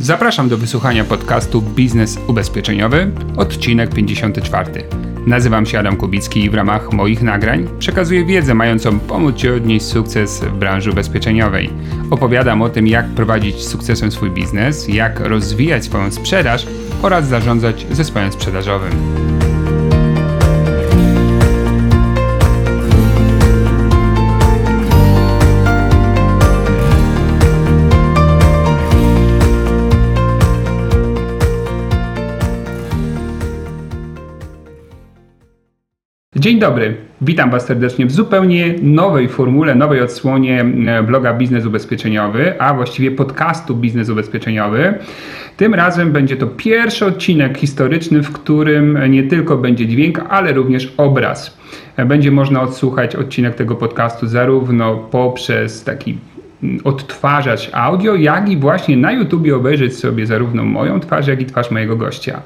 Zapraszam do wysłuchania podcastu Biznes Ubezpieczeniowy, odcinek 54. Nazywam się Adam Kubicki i w ramach moich nagrań przekazuję wiedzę mającą pomóc Ci odnieść sukces w branży ubezpieczeniowej. Opowiadam o tym, jak prowadzić sukcesem swój biznes, jak rozwijać swoją sprzedaż oraz zarządzać zespołem sprzedażowym. Dzień dobry, witam Was serdecznie w zupełnie nowej formule, nowej odsłonie e, bloga Biznes Ubezpieczeniowy, a właściwie podcastu Biznes Ubezpieczeniowy. Tym razem będzie to pierwszy odcinek historyczny, w którym nie tylko będzie dźwięk, ale również obraz. E, będzie można odsłuchać odcinek tego podcastu zarówno poprzez taki mm, odtwarzacz audio, jak i właśnie na YouTubie obejrzeć sobie zarówno moją twarz, jak i twarz mojego gościa.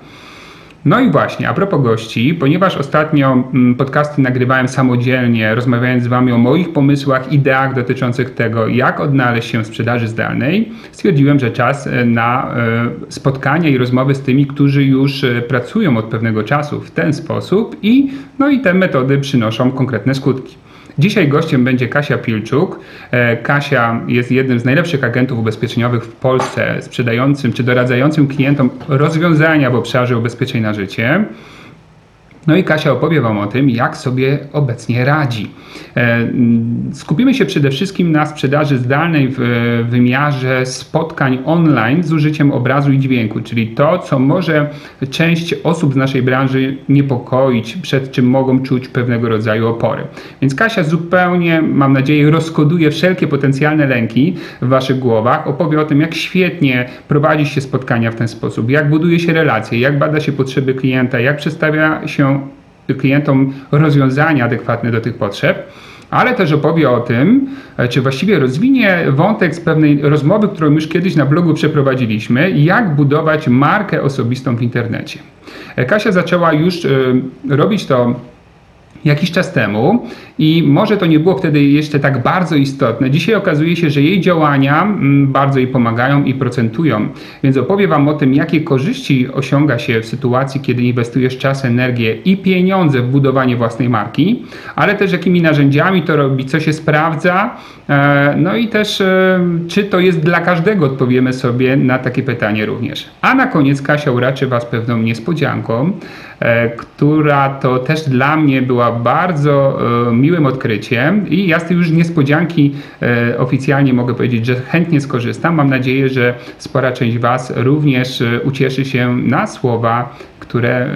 No i właśnie, a propos gości, ponieważ ostatnio mm, podcasty nagrywałem samodzielnie, rozmawiając z Wami o moich pomysłach, ideach dotyczących tego, jak odnaleźć się w sprzedaży zdalnej, stwierdziłem, że czas e, na e, spotkania i rozmowy z tymi, którzy już e, pracują od pewnego czasu w ten sposób i, no i te metody przynoszą konkretne skutki. Dzisiaj gościem będzie Kasia Pilczuk. E, Kasia jest jednym z najlepszych agentów ubezpieczeniowych w Polsce, sprzedającym czy doradzającym klientom rozwiązania w obszarze ubezpieczeń na życie. No i Kasia opowie Wam o tym, jak sobie obecnie radzi. E, skupimy się przede wszystkim na sprzedaży zdalnej w wymiarze spotkań online z użyciem obrazu i dźwięku, czyli to, co może część osób z naszej branży niepokoić, przed czym mogą czuć pewnego rodzaju opory. Więc Kasia zupełnie, mam nadzieję, rozkoduje wszelkie potencjalne lęki w Waszych głowach, opowie o tym, jak świetnie prowadzi się spotkania w ten sposób, jak buduje się relacje, jak bada się potrzeby klienta, jak przedstawia się klientom rozwiązania adekwatne do tych potrzeb, ale też opowie o tym, czy właściwie rozwinie wątek z pewnej rozmowy, którą już kiedyś na blogu przeprowadziliśmy, jak budować markę osobistą w internecie. Kasia zaczęła już e, robić to jakiś czas temu i może to nie było wtedy jeszcze tak bardzo istotne. Dzisiaj okazuje się, że jej działania mm, bardzo jej pomagają i procentują. Więc opowiem Wam o tym, jakie korzyści osiąga się w sytuacji, kiedy inwestujesz czas, energię i pieniądze w budowanie własnej marki, ale też jakimi narzędziami to robi, co się sprawdza, e, no i też e, czy to jest dla każdego, odpowiemy sobie na takie pytanie również. A na koniec Kasia uraczy Was pewną niespodzianką, która to też dla mnie była bardzo miłym odkryciem i ja z tej już niespodzianki e, oficjalnie mogę powiedzieć, że chętnie skorzystam. Mam nadzieję, że spora część Was również e, ucieszy się na słowa, które e,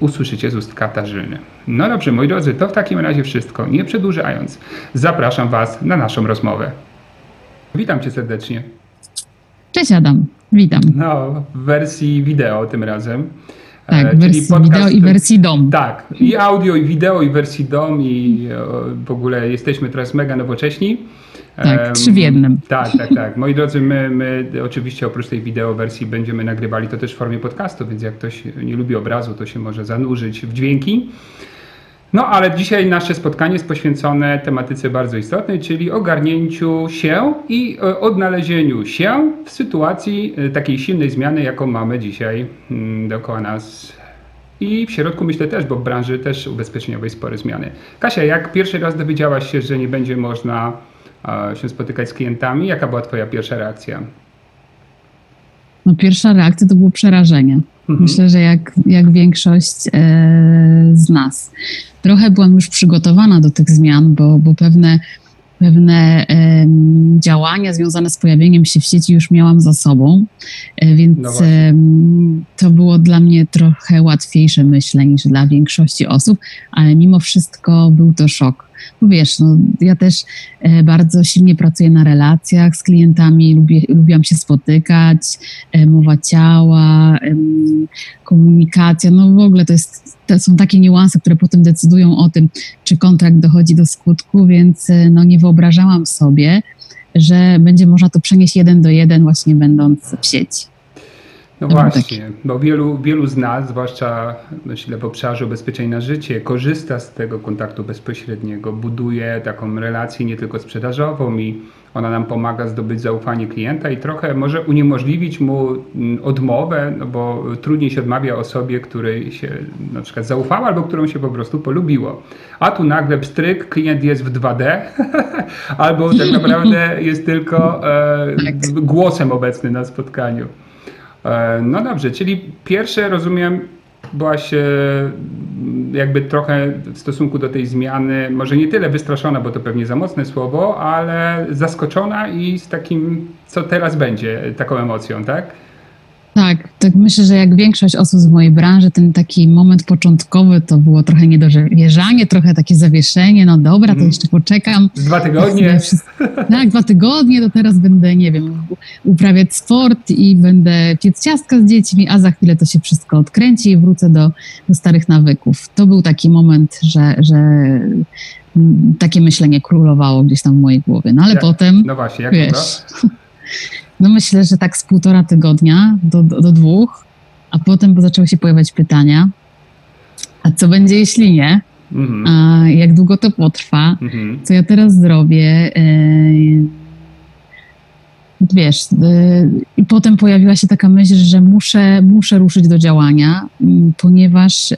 usłyszycie z ust Katarzyny. No dobrze, moi drodzy, to w takim razie wszystko. Nie przedłużając, zapraszam Was na naszą rozmowę. Witam Cię serdecznie. Cześć Adam, witam. No, w wersji wideo tym razem. Tak, e, wersji podcast, wideo i wersji dom. Tak, i audio, i wideo, i wersji dom, i w ogóle jesteśmy teraz mega nowocześni. Tak, trzy w jednym. Tak, tak, tak. Moi drodzy, my, my oczywiście oprócz tej wideo wersji będziemy nagrywali to też w formie podcastu, więc jak ktoś nie lubi obrazu, to się może zanurzyć w dźwięki. No ale dzisiaj nasze spotkanie jest poświęcone tematyce bardzo istotnej, czyli ogarnięciu się i e, odnalezieniu się w sytuacji e, takiej silnej zmiany, jaką mamy dzisiaj mm, dookoła nas. I w środku myślę też, bo w branży też ubezpieczeniowej spore zmiany. Kasia, jak pierwszy raz dowiedziałaś się, że nie będzie można e, się spotykać z klientami, jaka była Twoja pierwsza reakcja? No, pierwsza reakcja to było przerażenie. Mhm. Myślę, że jak, jak większość e, z nas. Trochę byłam już przygotowana do tych zmian, bo, bo pewne, pewne działania związane z pojawieniem się w sieci już miałam za sobą, e, więc no to było dla mnie trochę łatwiejsze, myślę, niż dla większości osób, ale mimo wszystko był to szok bo wiesz, no, ja też e, bardzo silnie pracuję na relacjach z klientami, lubię, lubiłam się spotykać, e, mowa ciała, komunikacja, no w ogóle to, jest, to są takie niuanse, które potem decydują o tym, czy kontrakt dochodzi do skutku, więc e, no, nie wyobrażałam sobie, że będzie można to przenieść jeden do jeden właśnie będąc w sieci. No właśnie, bo wielu, wielu z nas, zwłaszcza myślę w obszarze ubezpieczeń na życie, korzysta z tego kontaktu bezpośredniego, buduje taką relację nie tylko sprzedażową i Ona nam pomaga zdobyć zaufanie klienta i trochę może uniemożliwić mu mm, odmowę, no bo trudniej się odmawia osobie, której się na przykład zaufała albo którą się po prostu polubiło. A tu nagle pstryk, klient jest w 2D albo tak naprawdę jest tylko e, Tak. głosem obecny na spotkaniu. E, no dobrze, czyli pierwsze rozumiem, byłaś e, jakby trochę w stosunku do tej zmiany, może nie tyle wystraszona, bo to pewnie za mocne słowo, ale zaskoczona i z takim, co teraz będzie, taką emocją, tak? Tak, tak myślę, że jak większość osób z mojej branży, ten taki moment początkowy to było trochę niedowierzanie, trochę takie zawieszenie, no dobra, to Mhm. jeszcze poczekam. Dwa tygodnie. Tak, dwa tygodnie, to teraz będę, nie wiem, uprawiać sport i będę piec ciastka z dziećmi, a za chwilę to się wszystko odkręci i wrócę do, do starych nawyków. To był taki moment, że, że mm, takie myślenie królowało gdzieś tam w mojej głowie. No ale Jak- potem, No właśnie, jak wiesz, długo? no myślę, że tak z półtora tygodnia do, do, do dwóch, a potem zaczęły się pojawiać pytania, a co będzie jeśli nie? Mhm. A jak długo to potrwa? Mhm. co ja teraz zrobię. Yy, Wiesz, yy, i potem pojawiła się taka myśl, że muszę, muszę ruszyć do działania, mm, ponieważ yy,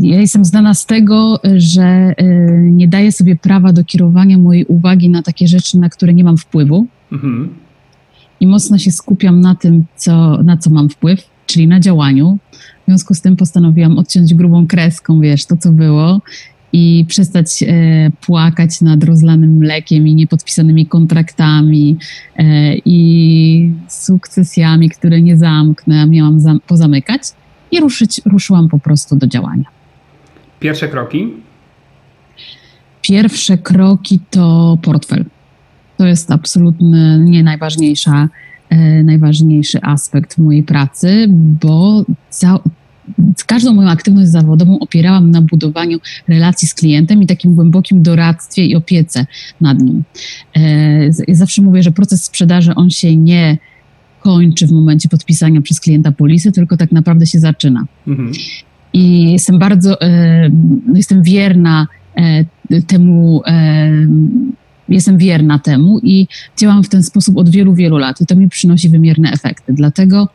ja jestem znana z tego, że nie daję sobie prawa do kierowania mojej uwagi na takie rzeczy, na które nie mam wpływu Mhm. i mocno się skupiam na tym, co, na co mam wpływ, czyli na działaniu. W związku z tym postanowiłam odciąć grubą kreską, wiesz, to co było i przestać e, płakać nad rozlanym mlekiem i niepodpisanymi kontraktami e, i sukcesjami, które nie zamknę, a miałam zam- pozamykać i ruszyć, ruszyłam po prostu do działania. Pierwsze kroki? Pierwsze kroki to portfel. To jest absolutnie nie najważniejsza, e, najważniejszy aspekt mojej pracy, bo każdą moją aktywność zawodową opierałam na budowaniu relacji z klientem i takim głębokim doradztwie i opiece nad nim. E, zawsze mówię, że proces sprzedaży on się nie kończy w momencie podpisania przez klienta polisy, tylko tak naprawdę się zaczyna Mhm. i jestem bardzo, e, jestem wierna temu, jestem wierna temu i działam w ten sposób od wielu, wielu lat i to mi przynosi wymierne efekty. Dlatego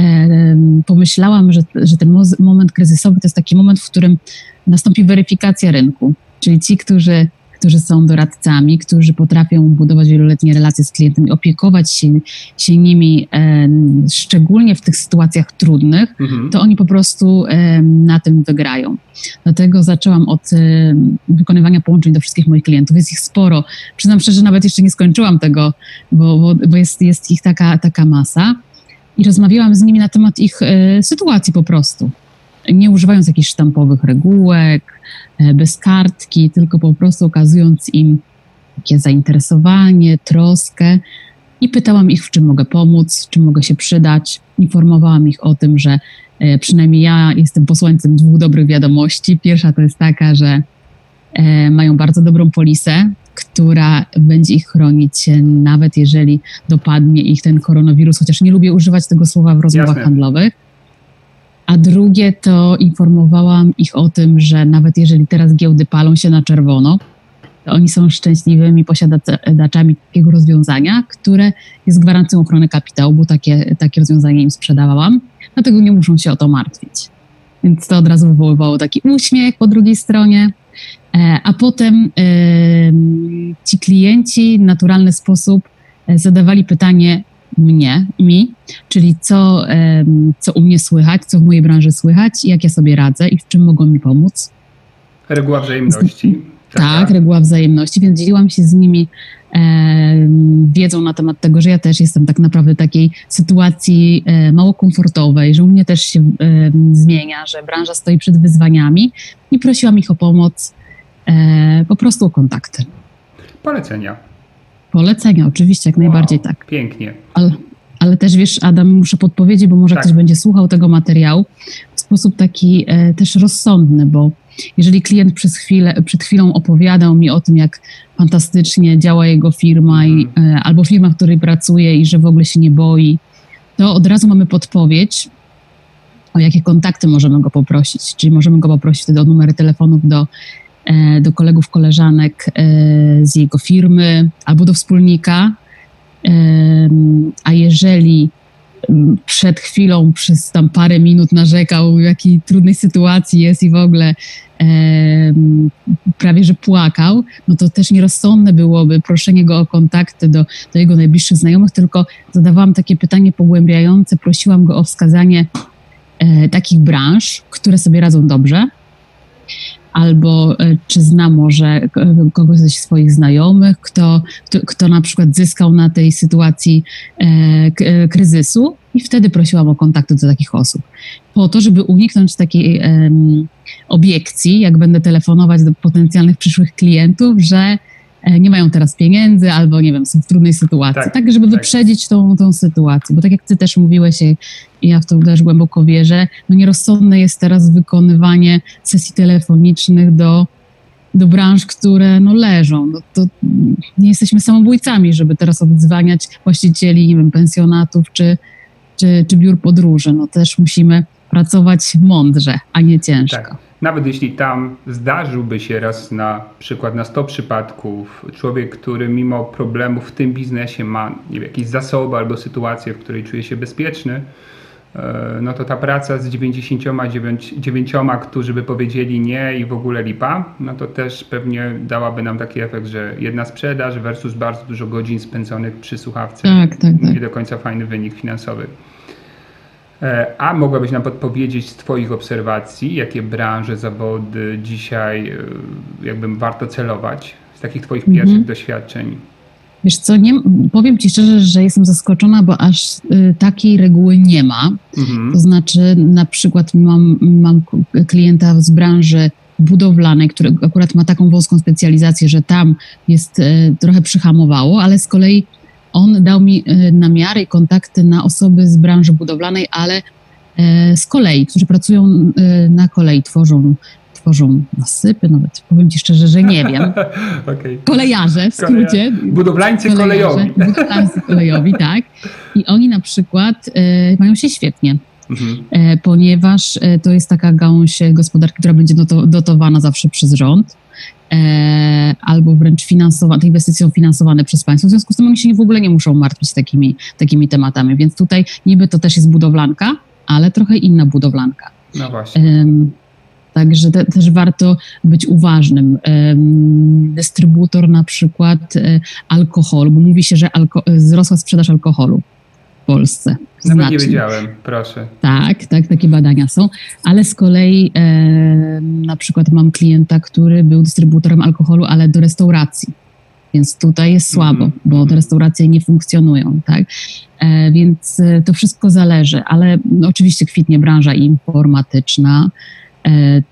e, pomyślałam, że, że ten moment kryzysowy to jest taki moment, w którym nastąpi weryfikacja rynku, czyli ci, którzy którzy są doradcami, którzy potrafią budować wieloletnie relacje z klientem i opiekować się, się nimi, e, szczególnie w tych sytuacjach trudnych, Mhm. to oni po prostu em, na tym wygrają. Dlatego zaczęłam od em, wykonywania połączeń do wszystkich moich klientów. Jest ich sporo. Przyznam szczerze, że nawet jeszcze nie skończyłam tego, bo, bo, bo jest, jest ich taka, taka masa. I rozmawiałam z nimi na temat ich e, sytuacji po prostu. Nie używając jakichś sztampowych regułek, e, bez kartki, tylko po prostu okazując im takie zainteresowanie, troskę i pytałam ich, w czym mogę pomóc, czym mogę się przydać. Informowałam ich o tym, że e, przynajmniej ja jestem posłańcem dwóch dobrych wiadomości. Pierwsza to jest taka, że e, mają bardzo dobrą polisę, która będzie ich chronić, nawet jeżeli dopadnie ich ten koronawirus, chociaż nie lubię używać tego słowa w rozmowach Jasne. handlowych. A drugie to informowałam ich o tym, że nawet jeżeli teraz giełdy palą się na czerwono, to oni są szczęśliwymi posiadaczami takiego rozwiązania, które jest gwarancją ochrony kapitału, bo takie, takie rozwiązanie im sprzedawałam, dlatego nie muszą się o to martwić. Więc to od razu wywoływało taki uśmiech po drugiej stronie. E, A potem em, ci klienci w naturalny sposób e, zadawali pytanie mnie, mi, czyli co, co u mnie słychać, co w mojej branży słychać, jak ja sobie radzę i w czym mogą mi pomóc. Reguła wzajemności. Tak, reguła wzajemności, więc dzieliłam się z nimi em, wiedzą na temat tego, że ja też jestem tak naprawdę w takiej sytuacji e, mało komfortowej, że u mnie też się em, zmienia, że branża stoi przed wyzwaniami i prosiłam ich o pomoc, e, po prostu o kontakty. Polecenia. Polecenia, oczywiście, jak najbardziej Wow, tak. Pięknie. Ale, ale też wiesz, Adam, muszę podpowiedzieć, bo może Tak. ktoś będzie słuchał tego materiału w sposób taki e, też rozsądny, bo jeżeli klient przez chwilę, przed chwilą opowiadał mi o tym, jak fantastycznie działa jego firma i, e, albo firma, w której pracuje i że w ogóle się nie boi, to od razu mamy podpowiedź, o jakie kontakty możemy go poprosić. Czyli możemy go poprosić wtedy o numery telefonów do do kolegów, koleżanek z jego firmy albo do wspólnika. A jeżeli przed chwilą przez tam parę minut narzekał, w jakiej trudnej sytuacji jest i w ogóle e, prawie że płakał, no to też nierozsądne byłoby proszenie go o kontakty do, do jego najbliższych znajomych, tylko zadawałam takie pytanie pogłębiające, prosiłam go o wskazanie e, takich branż, które sobie radzą dobrze, albo e, czy zna może kogoś ze swoich znajomych, kto, kto, kto na przykład zyskał na tej sytuacji e, e, kryzysu i wtedy prosiłam o kontakty do takich osób. Po to, żeby uniknąć takiej obiekcji, jak będę telefonować do potencjalnych przyszłych klientów, że E, nie mają teraz pieniędzy albo, nie wiem, są w trudnej sytuacji. Tak, tak żeby tak. wyprzedzić tą, tą sytuację. Bo tak jak ty też mówiłeś i ja w to też głęboko wierzę, no nierozsądne jest teraz wykonywanie sesji telefonicznych do, do branż, które no leżą. No to nie jesteśmy samobójcami, żeby teraz oddzwaniać właścicieli, nie wiem, pensjonatów czy, czy, czy biur podróży. No też musimy pracować mądrze, a nie ciężko. Tak. Nawet jeśli tam zdarzyłby się raz na przykład na 100 przypadków człowiek, który mimo problemów w tym biznesie ma wiem, jakieś zasoby albo sytuację, w której czuje się bezpieczny, e, no to ta praca z 99, którzy by powiedzieli nie i w ogóle lipa, no to też pewnie dałaby nam taki efekt, że jedna sprzedaż versus bardzo dużo godzin spędzonych przy słuchawce. Tak, tak, tak. Nie do końca fajny wynik finansowy. E, a mogłabyś nam podpowiedzieć z Twoich obserwacji, jakie branże, zawody dzisiaj e, jakbym warto celować z takich Twoich mhm. pierwszych doświadczeń? Wiesz co, nie, powiem Ci szczerze, że jestem zaskoczona, bo aż y, takiej reguły nie ma. Mhm. To znaczy, na przykład mam, mam klienta z branży budowlanej, który akurat ma taką wąską specjalizację, że tam jest y, trochę przyhamowało, ale z kolei on dał mi e, namiary i kontakty na osoby z branży budowlanej, ale e, z kolei, którzy pracują e, na kolei, tworzą, tworzą nasypy, nawet powiem Ci szczerze, że nie wiem. okay. Kolejarze w skrócie. Budowlańcy kolejowi. Budowlańcy kolejowi, tak. I oni na przykład mają się świetnie. Mhm. Ponieważ to jest taka gałąź gospodarki, która będzie dotowana zawsze przez rząd albo wręcz finansowane, te inwestycje są finansowane przez państwo. W związku z tym oni się w ogóle nie muszą martwić takimi, takimi tematami. Więc tutaj niby to też jest budowlanka, ale trochę inna budowlanka. No właśnie. Także te, też warto być uważnym. Dystrybutor na przykład e, alkoholu, bo mówi się, że alko- wzrosła sprzedaż alkoholu. Polsce. Nawet nie wiedziałem, proszę. Tak, tak, takie badania są, ale z kolei e, na przykład mam klienta, który był dystrybutorem alkoholu, ale do restauracji. Więc tutaj jest słabo, mm -hmm. bo te restauracje nie funkcjonują, tak? E, więc e, to wszystko zależy, ale no, oczywiście kwitnie branża informatyczna. E,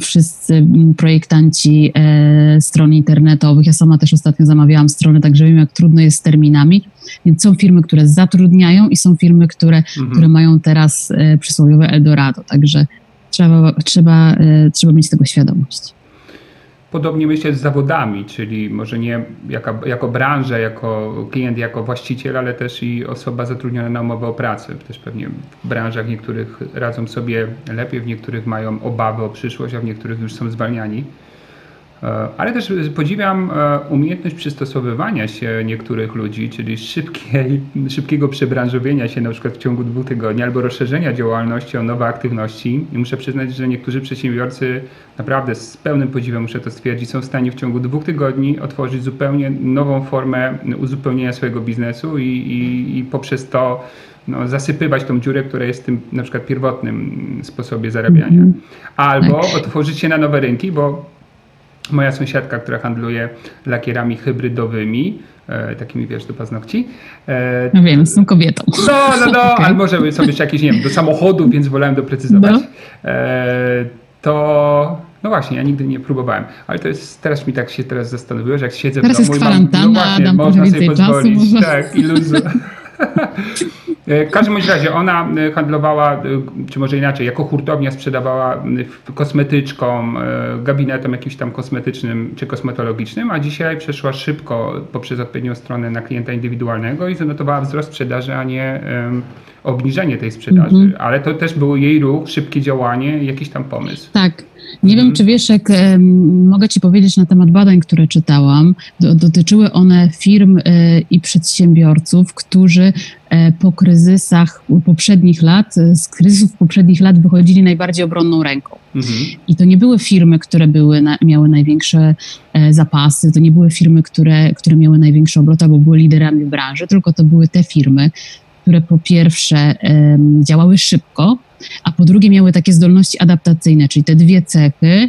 wszyscy projektanci e, stron internetowych. Ja sama też ostatnio zamawiałam strony, także wiem, jak trudno jest z terminami. Więc są firmy, które zatrudniają i są firmy, które, mhm. które mają teraz e, przysłowiowe Eldorado. Także trzeba, trzeba, e, trzeba mieć tego świadomość. Podobnie myślę z zawodami, czyli może nie jako, jako branża, jako klient, jako właściciel, ale też i osoba zatrudniona na umowę o pracę. Też pewnie w branżach niektórych radzą sobie lepiej, w niektórych mają obawy o przyszłość, a w niektórych już są zwalniani. E, ale też podziwiam e, umiejętność przystosowywania się niektórych ludzi, czyli szybkiej, szybkiego przebranżowienia się na przykład w ciągu dwóch tygodni albo rozszerzenia działalności o nowe aktywności. I muszę przyznać, że niektórzy przedsiębiorcy naprawdę z pełnym podziwem muszę to stwierdzić, są w stanie w ciągu dwóch tygodni otworzyć zupełnie nową formę uzupełnienia swojego biznesu i, i, i poprzez to no, zasypywać tą dziurę, która jest w tym na przykład pierwotnym sposobie zarabiania. Mhm. Albo tak. otworzyć się na nowe rynki, bo Moja sąsiadka, która handluje lakierami hybrydowymi, e, takimi wiesz, do paznokci. E, no wiem, jestem kobietą. No, no, no, okay. albo żeby sobie jakieś, nie wiem, do samochodu, więc wolałem doprecyzować. No. E, to no właśnie, ja nigdy nie próbowałem, ale to jest, teraz mi tak się teraz zastanowiło, że jak siedzę teraz w domu jest kwarantanna, no właśnie, można sobie pozwolić. Czasu, tak. E, w każdym razie ona e, handlowała, e, czy może inaczej, jako hurtownia sprzedawała kosmetyczkom, gabinetom jakimś tam kosmetycznym czy kosmetologicznym, a dzisiaj przeszła szybko poprzez odpowiednią stronę na klienta indywidualnego i zanotowała wzrost sprzedaży, a nie obniżenie tej sprzedaży, mhm. ale to też był jej ruch, szybkie działanie, jakiś tam pomysł. Tak. Nie mhm. wiem, czy wiesz, jak e, mogę Ci powiedzieć na temat badań, które czytałam. Do, dotyczyły one firm e, i przedsiębiorców, którzy e, po kryzysach poprzednich lat, e, z kryzysów poprzednich lat wychodzili najbardziej obronną ręką. Mhm. I to nie były firmy, które były na, miały największe zapasy, to nie były firmy, które, które miały największe obroty, albo były liderami branży, tylko to były te firmy, które po pierwsze działały szybko, a po drugie miały takie zdolności adaptacyjne, czyli te dwie cechy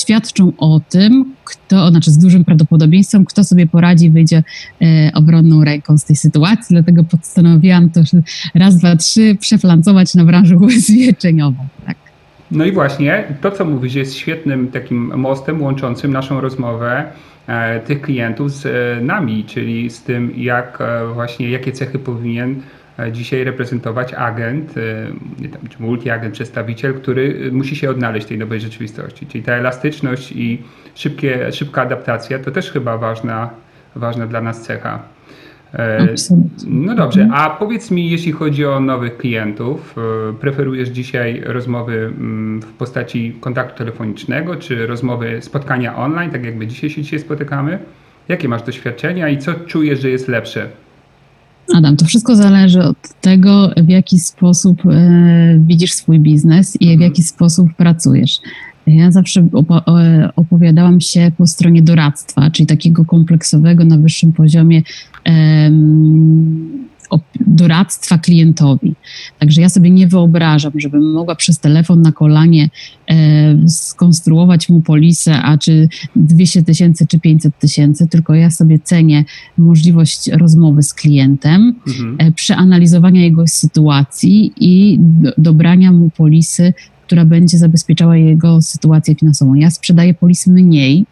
świadczą o tym, kto, znaczy z dużym prawdopodobieństwem, kto sobie poradzi wyjdzie e, obronną ręką z tej sytuacji, dlatego postanowiłam to raz, dwa, trzy przeflancować na branżę ubezpieczeniową. Tak. No i właśnie to, co mówisz, jest świetnym takim mostem łączącym naszą rozmowę e, tych klientów z e, nami, czyli z tym, jak e, właśnie, jakie cechy powinien dzisiaj reprezentować agent, e, czy multiagent, przedstawiciel, który musi się odnaleźć w tej nowej rzeczywistości. Czyli ta elastyczność i szybkie, szybka adaptacja to też chyba ważna, ważna dla nas cecha. E, no dobrze, mhm. a powiedz mi, jeśli chodzi o nowych klientów, preferujesz dzisiaj rozmowy mm, w postaci kontaktu telefonicznego, czy rozmowy, spotkania online, tak jakby dzisiaj się dzisiaj spotykamy? Jakie masz doświadczenia i co czujesz, że jest lepsze? Adam, to wszystko zależy od tego, w jaki sposób e, widzisz swój biznes i w mhm. jaki sposób pracujesz. Ja zawsze opowiadałam się po stronie doradztwa, czyli takiego kompleksowego na wyższym poziomie doradztwa klientowi. Także ja sobie nie wyobrażam, żebym mogła przez telefon na kolanie e, skonstruować mu polisę, a czy 200 tysięcy, czy 500 tysięcy, tylko ja sobie cenię możliwość rozmowy z klientem, mhm. e, przeanalizowania jego sytuacji i do, dobrania mu polisy, która będzie zabezpieczała jego sytuację finansową. Ja sprzedaję polisy mniej,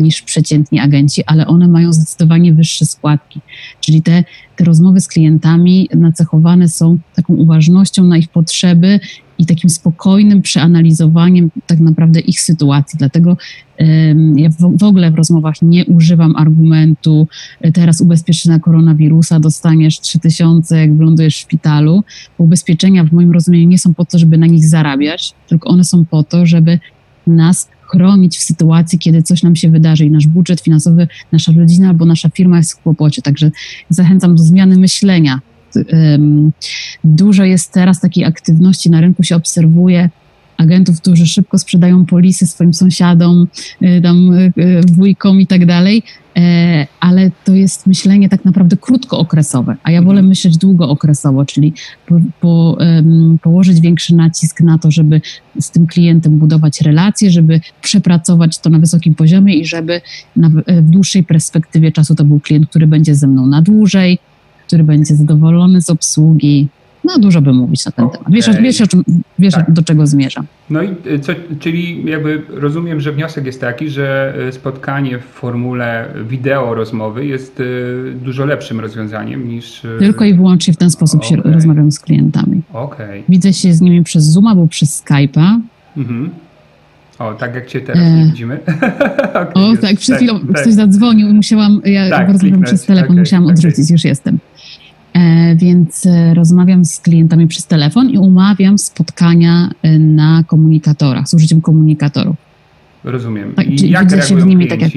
niż przeciętni agenci, ale one mają zdecydowanie wyższe składki. Czyli te, te rozmowy z klientami nacechowane są taką uważnością na ich potrzeby i takim spokojnym przeanalizowaniem tak naprawdę ich sytuacji. Dlatego um, ja w, w, ogóle w rozmowach nie używam argumentu teraz ubezpieczenia koronawirusa, dostaniesz 3000, jak wylądujesz w szpitalu. Bo ubezpieczenia w moim rozumieniu nie są po to, żeby na nich zarabiać, tylko one są po to, żeby nas chronić w sytuacji, kiedy coś nam się wydarzy i nasz budżet finansowy, nasza rodzina albo nasza firma jest w kłopocie. Także zachęcam do zmiany myślenia. Dużo jest teraz takiej aktywności na rynku, się obserwuje agentów, którzy szybko sprzedają polisy swoim sąsiadom, y, tam y, y, wujkom i tak dalej, e, ale to jest myślenie tak naprawdę krótkookresowe, a ja wolę mhm. myśleć długookresowo, czyli po, po, położyć większy nacisk na to, żeby z tym klientem budować relacje, żeby przepracować to na wysokim poziomie i żeby na, w dłuższej perspektywie czasu to był klient, który będzie ze mną na dłużej, który będzie zadowolony z obsługi, no dużo by mówić na ten okay. temat. Wiesz, wiesz, wiesz tak. do czego zmierzam. No i y, co, czyli jakby rozumiem, że wniosek jest taki, że y, spotkanie w formule wideo rozmowy jest y, dużo lepszym rozwiązaniem niż... Tylko i wyłącznie w ten sposób okay. się rozmawiam z klientami. Okay. Widzę się z nimi przez Zoom albo przez Skype'a. Mhm. O, tak jak cię teraz nie widzimy. okay, o, tak, przed chwilą tak, ktoś zadzwonił i musiałam, ja tak, rozmawiam przez telefon, okay, musiałam odrzucić, już jestem. E, więc e, rozmawiam z klientami przez telefon i umawiam spotkania e, na komunikatorach, z użyciem komunikatorów. Rozumiem. Tak, I jak reagują klienci? Tak jak...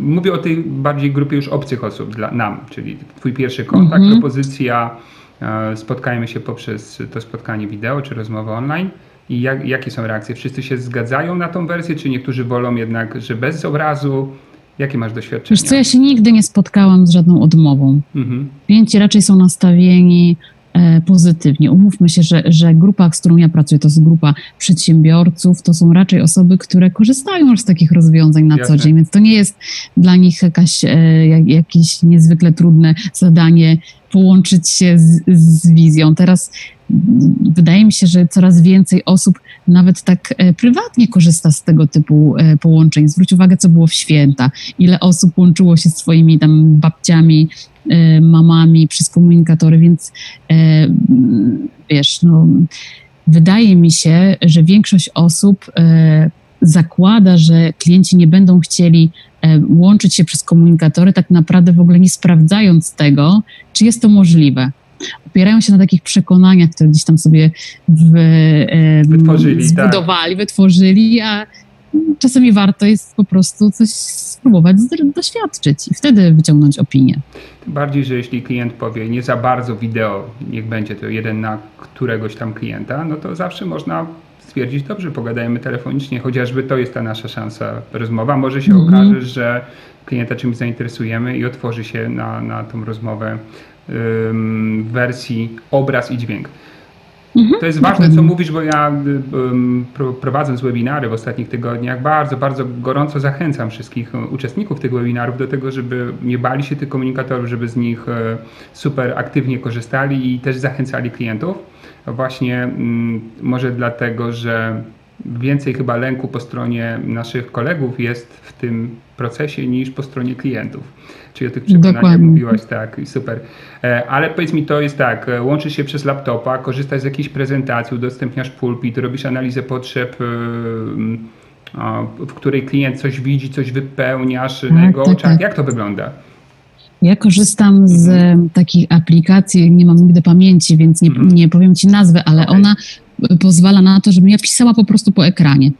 Mówię o tej bardziej grupie już obcych osób dla nam, czyli twój pierwszy kontakt, -hmm. propozycja, spotkajmy się poprzez to spotkanie wideo czy rozmowę online. I jak, jakie są reakcje? Wszyscy się zgadzają na tą wersję, czy niektórzy wolą jednak, że bez obrazu, Jakie masz doświadczenie? Wiesz co, ja się nigdy nie spotkałam z żadną odmową. Mhm. Klienci raczej są nastawieni e, pozytywnie. Umówmy się, że, że grupa, z którą ja pracuję, to jest grupa przedsiębiorców, to są raczej osoby, które korzystają już z takich rozwiązań na Jasne. co dzień, więc to nie jest dla nich jakaś, e, jakieś niezwykle trudne zadanie połączyć się z, z wizją. Teraz wydaje mi się, że coraz więcej osób nawet tak e, prywatnie korzysta z tego typu e, połączeń. Zwróć uwagę, co było w święta. Ile osób łączyło się z swoimi tam babciami, e, mamami przez komunikatory, więc wiesz, no, wydaje mi się, że większość osób zakłada, że klienci nie będą chcieli łączyć się przez komunikatory, tak naprawdę w ogóle nie sprawdzając tego, czy jest to możliwe. Opierają się na takich przekonaniach, które gdzieś tam sobie w, wytworzyli, zbudowali, tak. wytworzyli, a czasami warto jest po prostu coś spróbować doświadczyć i wtedy wyciągnąć opinię. Tym bardziej, że jeśli klient powie nie za bardzo wideo, niech będzie to jeden na któregoś tam klienta, no to zawsze można stwierdzić, dobrze, pogadajmy telefonicznie, chociażby to jest ta nasza szansa rozmowa. Może się -hmm. okaże, że klienta czymś zainteresujemy i otworzy się na, na tą rozmowę w wersji obraz i dźwięk. To jest ważne, co mówisz, bo ja prowadząc webinary w ostatnich tygodniach, bardzo, bardzo gorąco zachęcam wszystkich uczestników tych webinarów do tego, żeby nie bali się tych komunikatorów, żeby z nich super aktywnie korzystali i też zachęcali klientów. Właśnie może dlatego, że więcej chyba lęku po stronie naszych kolegów jest w tym procesie niż po stronie klientów. Czyli o tych przekonaniach Dokładnie. mówiłaś, tak, super. Ale powiedz mi, to jest tak, łączysz się przez laptopa, korzystasz z jakiejś prezentacji, udostępniasz pulpit, robisz analizę potrzeb, w której klient coś widzi, coś wypełniasz tak, na jego tak, oczach. Tak. Jak to wygląda? Ja korzystam z mhm. takich aplikacji, nie mam nigdy pamięci, więc nie, mhm. nie powiem ci nazwy, ale okay. ona pozwala na to, żebym ja pisała po prostu po ekranie.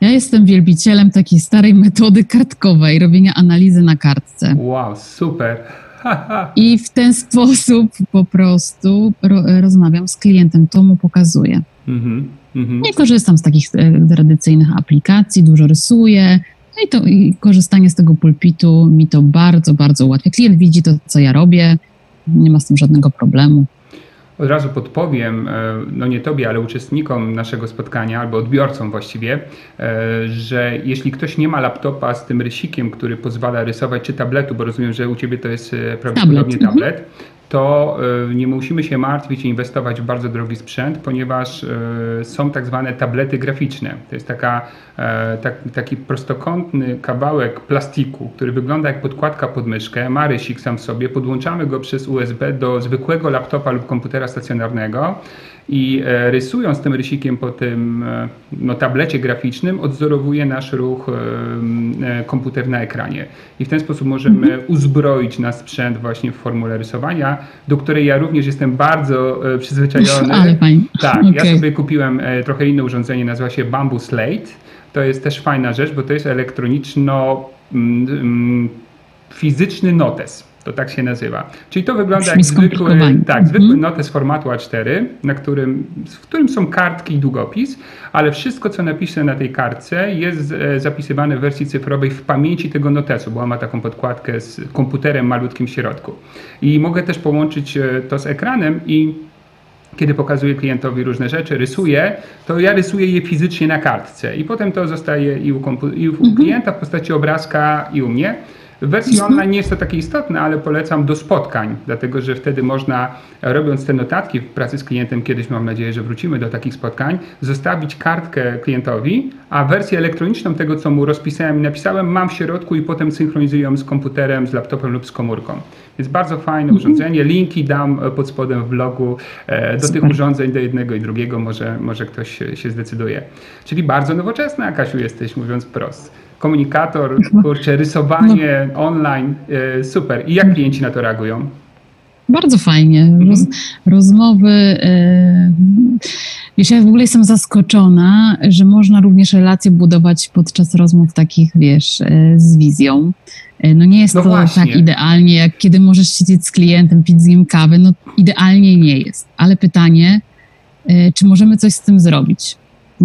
Ja jestem wielbicielem takiej starej metody kartkowej, robienia analizy na kartce. Wow, super. I w ten sposób po prostu ro, rozmawiam z klientem, to mu pokazuję. Mm -hmm, Nie korzystam z takich e, tradycyjnych aplikacji, dużo rysuję. No i, to, i korzystanie z tego pulpitu mi to bardzo, bardzo ułatwia. Klient widzi to, co ja robię, nie ma z tym żadnego problemu. Od razu podpowiem, e, no nie tobie, ale uczestnikom naszego spotkania, albo odbiorcom właściwie, e, że jeśli ktoś nie ma laptopa z tym rysikiem, który pozwala rysować, czy tabletu, bo rozumiem, że u ciebie to jest e, prawdopodobnie tablet, tablet to nie musimy się martwić i inwestować w bardzo drogi sprzęt, ponieważ są tak zwane tablety graficzne. To jest taka, tak, taki prostokątny kawałek plastiku, który wygląda jak podkładka pod myszkę, ma rysik sam w sobie, podłączamy go przez USB do zwykłego laptopa lub komputera stacjonarnego i e, rysując tym rysikiem po tym e, no, tablecie graficznym odzorowuje nasz ruch e, komputer na ekranie. I w ten sposób możemy mhm. uzbroić nasz sprzęt właśnie w formule rysowania, do której ja również jestem bardzo przyzwyczajony. Ale fajnie. Tak, okay. ja sobie kupiłem trochę inne urządzenie, nazywa się Bamboo Slate. To jest też fajna rzecz, bo to jest elektroniczno fizyczny notes. To tak się nazywa. Czyli to wygląda jak zwykły, tak, zwykły mhm. notes formatu A4, na którym, w którym są kartki i długopis, ale wszystko, co napiszę na tej kartce jest e, zapisywane w wersji cyfrowej w pamięci tego notesu, bo on ma taką podkładkę z komputerem malutkim w środku. I mogę też połączyć e, to z ekranem i kiedy pokazuję klientowi różne rzeczy, rysuję, to ja rysuję je fizycznie na kartce i potem to zostaje i u, i u mhm. klienta w postaci obrazka i u mnie. W wersji online nie jest to takie istotne, ale polecam do spotkań, dlatego że wtedy można, robiąc te notatki w pracy z klientem, kiedyś mam nadzieję, że wrócimy do takich spotkań, zostawić kartkę klientowi, a wersję elektroniczną tego, co mu rozpisałem i napisałem, mam w środku i potem synchronizuję ją z komputerem, z laptopem lub z komórką. Więc bardzo fajne mhm. urządzenie. Linki dam pod spodem w blogu e, do Super. tych urządzeń, do jednego i drugiego, może, może ktoś się zdecyduje. Czyli bardzo nowoczesna, Kasiu, jesteś, mówiąc prosto komunikator, kurczę, rysowanie no. online, e, super. I jak klienci na to reagują? Bardzo fajnie. Mhm. Roz, rozmowy. E, wiesz, ja w ogóle jestem zaskoczona, że można również relacje budować podczas rozmów takich, wiesz, e, z wizją. No nie jest no to właśnie. tak idealnie, jak kiedy możesz siedzieć z klientem, pić z nim kawę. No idealnie nie jest. Ale pytanie, czy możemy coś z tym zrobić?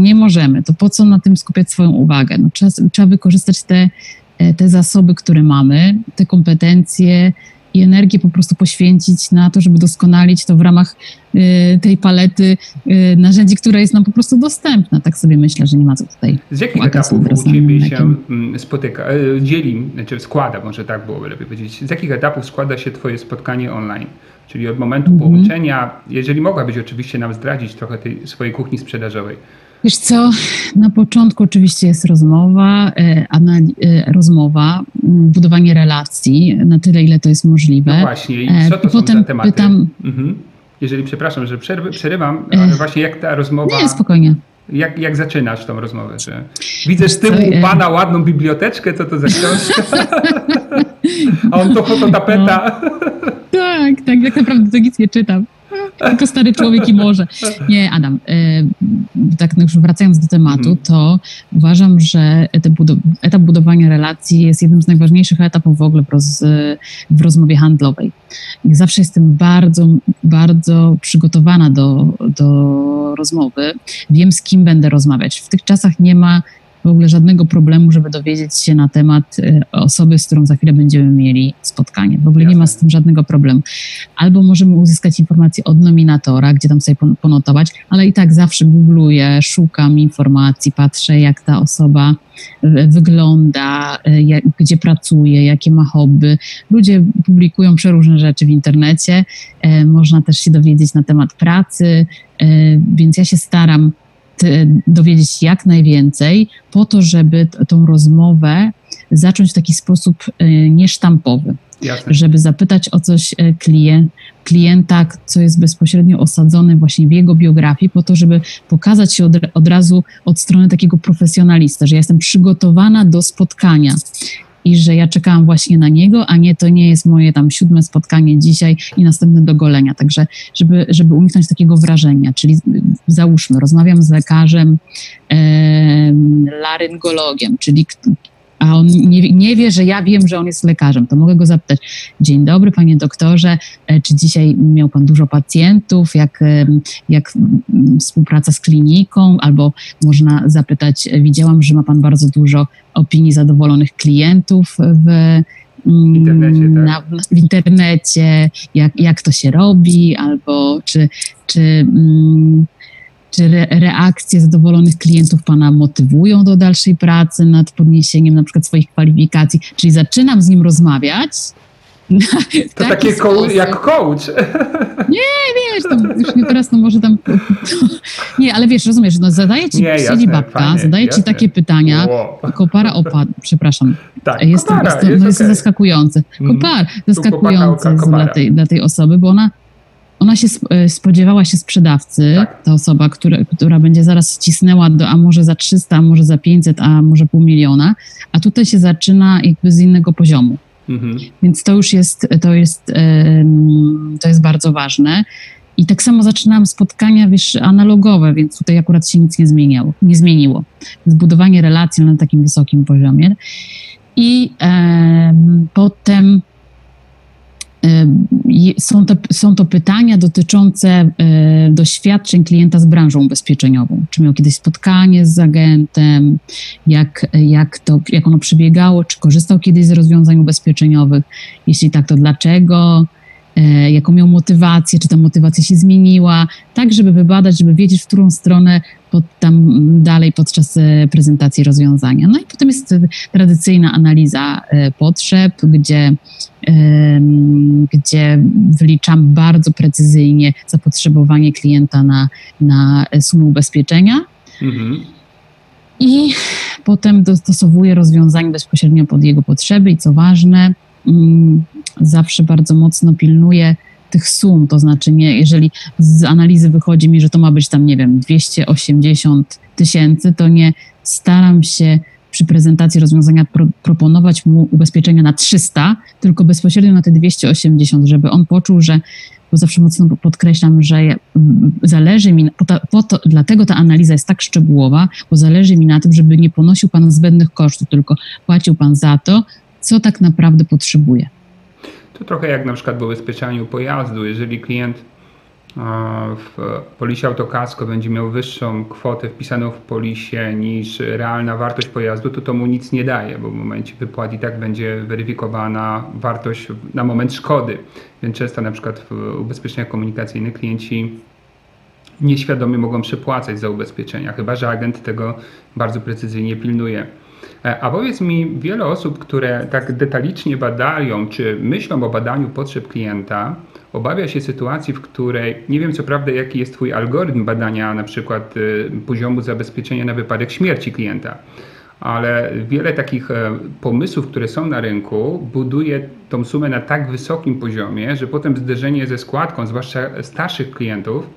Nie możemy, to po co na tym skupiać swoją uwagę? No, trzeba, trzeba wykorzystać te, e, te zasoby, które mamy, te kompetencje i energię po prostu poświęcić na to, żeby doskonalić to w ramach y, tej palety y, narzędzi, która jest nam po prostu dostępna. Tak sobie myślę, że nie ma co tutaj. Z jakich etapów u Ciebie się mm, spotyka, dzieli, czy składa, może tak byłoby lepiej powiedzieć, z jakich etapów składa się Twoje spotkanie online? Czyli od momentu mm -hmm. połączenia, jeżeli mogłabyś oczywiście nam zdradzić trochę tej swojej kuchni sprzedażowej, Wiesz co, na początku oczywiście jest rozmowa, e, e, rozmowa, budowanie relacji na tyle, ile to jest możliwe. No właśnie, i e, co to Potem są za tematy? Pytam, mhm. Jeżeli, przepraszam, że przerwy, przerywam, ale właśnie jak ta rozmowa... Nie, spokojnie. Jak, jak zaczynasz tą rozmowę? Że widzę z tyłu u pana ładną biblioteczkę, co to za książka? A on to fototapeta. No. Tak, tak, tak naprawdę to nic nie czytam. Tylko stary człowiek i może. Nie, Adam, e, tak już wracając do tematu, mhm. to uważam, że etap budowania relacji jest jednym z najważniejszych etapów w ogóle w, roz, w rozmowie handlowej. Zawsze jestem bardzo, bardzo przygotowana do, do rozmowy. Wiem, z kim będę rozmawiać. W tych czasach nie ma w ogóle żadnego problemu, żeby dowiedzieć się na temat y, osoby, z którą za chwilę będziemy mieli spotkanie. W ogóle Jasne. nie ma z tym żadnego problemu. Albo możemy uzyskać informacje od nominatora, gdzie tam sobie ponotować, ale i tak zawsze googluję, szukam informacji, patrzę, jak ta osoba y, wygląda, y, jak, gdzie pracuje, jakie ma hobby. Ludzie publikują przeróżne rzeczy w internecie, można też się dowiedzieć na temat pracy, więc ja się staram dowiedzieć jak najwięcej, po to, żeby tą rozmowę zacząć w taki sposób e, niesztampowy. Jasne. Żeby zapytać o coś e, klient, klienta, co jest bezpośrednio osadzone właśnie w jego biografii, po to, żeby pokazać się od, od razu od strony takiego profesjonalista, że ja jestem przygotowana do spotkania i że ja czekałam właśnie na niego, a nie to nie jest moje tam siódme spotkanie dzisiaj i następne do golenia. Także, żeby, żeby uniknąć takiego wrażenia, czyli załóżmy, rozmawiam z lekarzem e, laryngologiem, czyli a on nie, nie, wie, że ja wiem, że on jest lekarzem, to mogę go zapytać: Dzień dobry, panie doktorze, e, czy dzisiaj miał pan dużo pacjentów, jak, jak współpraca z kliniką, albo można zapytać: Widziałam, że ma pan bardzo dużo opinii zadowolonych klientów w, w internecie, tak? na, w internecie. Jak, jak to się robi, albo czy, czy mm, czy re reakcje zadowolonych klientów Pana motywują do dalszej pracy nad podniesieniem na przykład swoich kwalifikacji? Czyli zaczynam z nim rozmawiać. To takie sposób. jak coach. Nie, wiesz, tam, już nie teraz to może tam. nie, ale wiesz, rozumiesz, no zadaje ci, nie, siedzi babka, fajnie, zadaje jasne. ci takie pytania. Wow. Kopara opadł, przepraszam. Tak, jest, kopara, jest, to, jest, no jest okay. zaskakujące. Mhm. Kopar, zaskakujące dla tej, dla tej osoby, bo ona ona się e, spodziewała się sprzedawcy, tak. ta osoba, która, która będzie zaraz cisnęła do, a może za 300, a może za 500, a może pół miliona, a tutaj się zaczyna jakby z innego poziomu. Mhm. Więc to już jest, to jest, to jest bardzo ważne. I tak samo zaczynałam spotkania, wiesz, analogowe, więc tutaj akurat się nic nie zmieniało, nie zmieniło. Zbudowanie relacji na takim wysokim poziomie. I e, potem są to, są to pytania dotyczące e, doświadczeń klienta z branżą ubezpieczeniową. Czy miał kiedyś spotkanie z agentem, jak, jak, to, jak ono przebiegało, czy korzystał kiedyś z rozwiązań ubezpieczeniowych? Jeśli tak, to dlaczego? E, jaką miał motywację, czy ta motywacja się zmieniła, tak żeby wybadać, żeby wiedzieć, w którą stronę pod, tam dalej podczas e, prezentacji rozwiązania. No i potem jest tradycyjna analiza e, potrzeb, gdzie, gdzie wyliczam bardzo precyzyjnie zapotrzebowanie klienta na, na sumę ubezpieczenia. Mhm. I potem dostosowuję rozwiązanie bezpośrednio pod jego potrzeby i co ważne, zawsze bardzo mocno pilnuję tych sum, to znaczy nie, jeżeli z analizy wychodzi mi, że to ma być tam, nie wiem, 280 tysięcy, to nie staram się przy prezentacji rozwiązania pro, proponować mu ubezpieczenia na 300, tylko bezpośrednio na te 280, żeby on poczuł, że, bo zawsze mocno podkreślam, że zależy mi, po ta, po to, dlatego ta analiza jest tak szczegółowa, bo zależy mi na tym, żeby nie ponosił pan zbędnych kosztów, tylko płacił pan za to, co tak naprawdę potrzebuje. To trochę jak na przykład w ubezpieczaniu pojazdu. Jeżeli klient w polisie autokasko będzie miał wyższą kwotę wpisaną w polisie niż realna wartość pojazdu, to to mu nic nie daje, bo w momencie wypłat i tak będzie weryfikowana wartość na moment szkody. Więc często na przykład w ubezpieczeniach komunikacyjnych klienci nieświadomie mogą przepłacać za ubezpieczenia, chyba że agent tego bardzo precyzyjnie pilnuje. E, a powiedz mi, wiele osób, które tak detalicznie badają, czy myślą o badaniu potrzeb klienta, obawia się sytuacji, w której nie wiem co prawda, jaki jest Twój algorytm badania na przykład y, poziomu zabezpieczenia na wypadek śmierci klienta. Ale wiele takich e, pomysłów, które są na rynku, buduje tą sumę na tak wysokim poziomie, że potem zderzenie ze składką, zwłaszcza starszych klientów,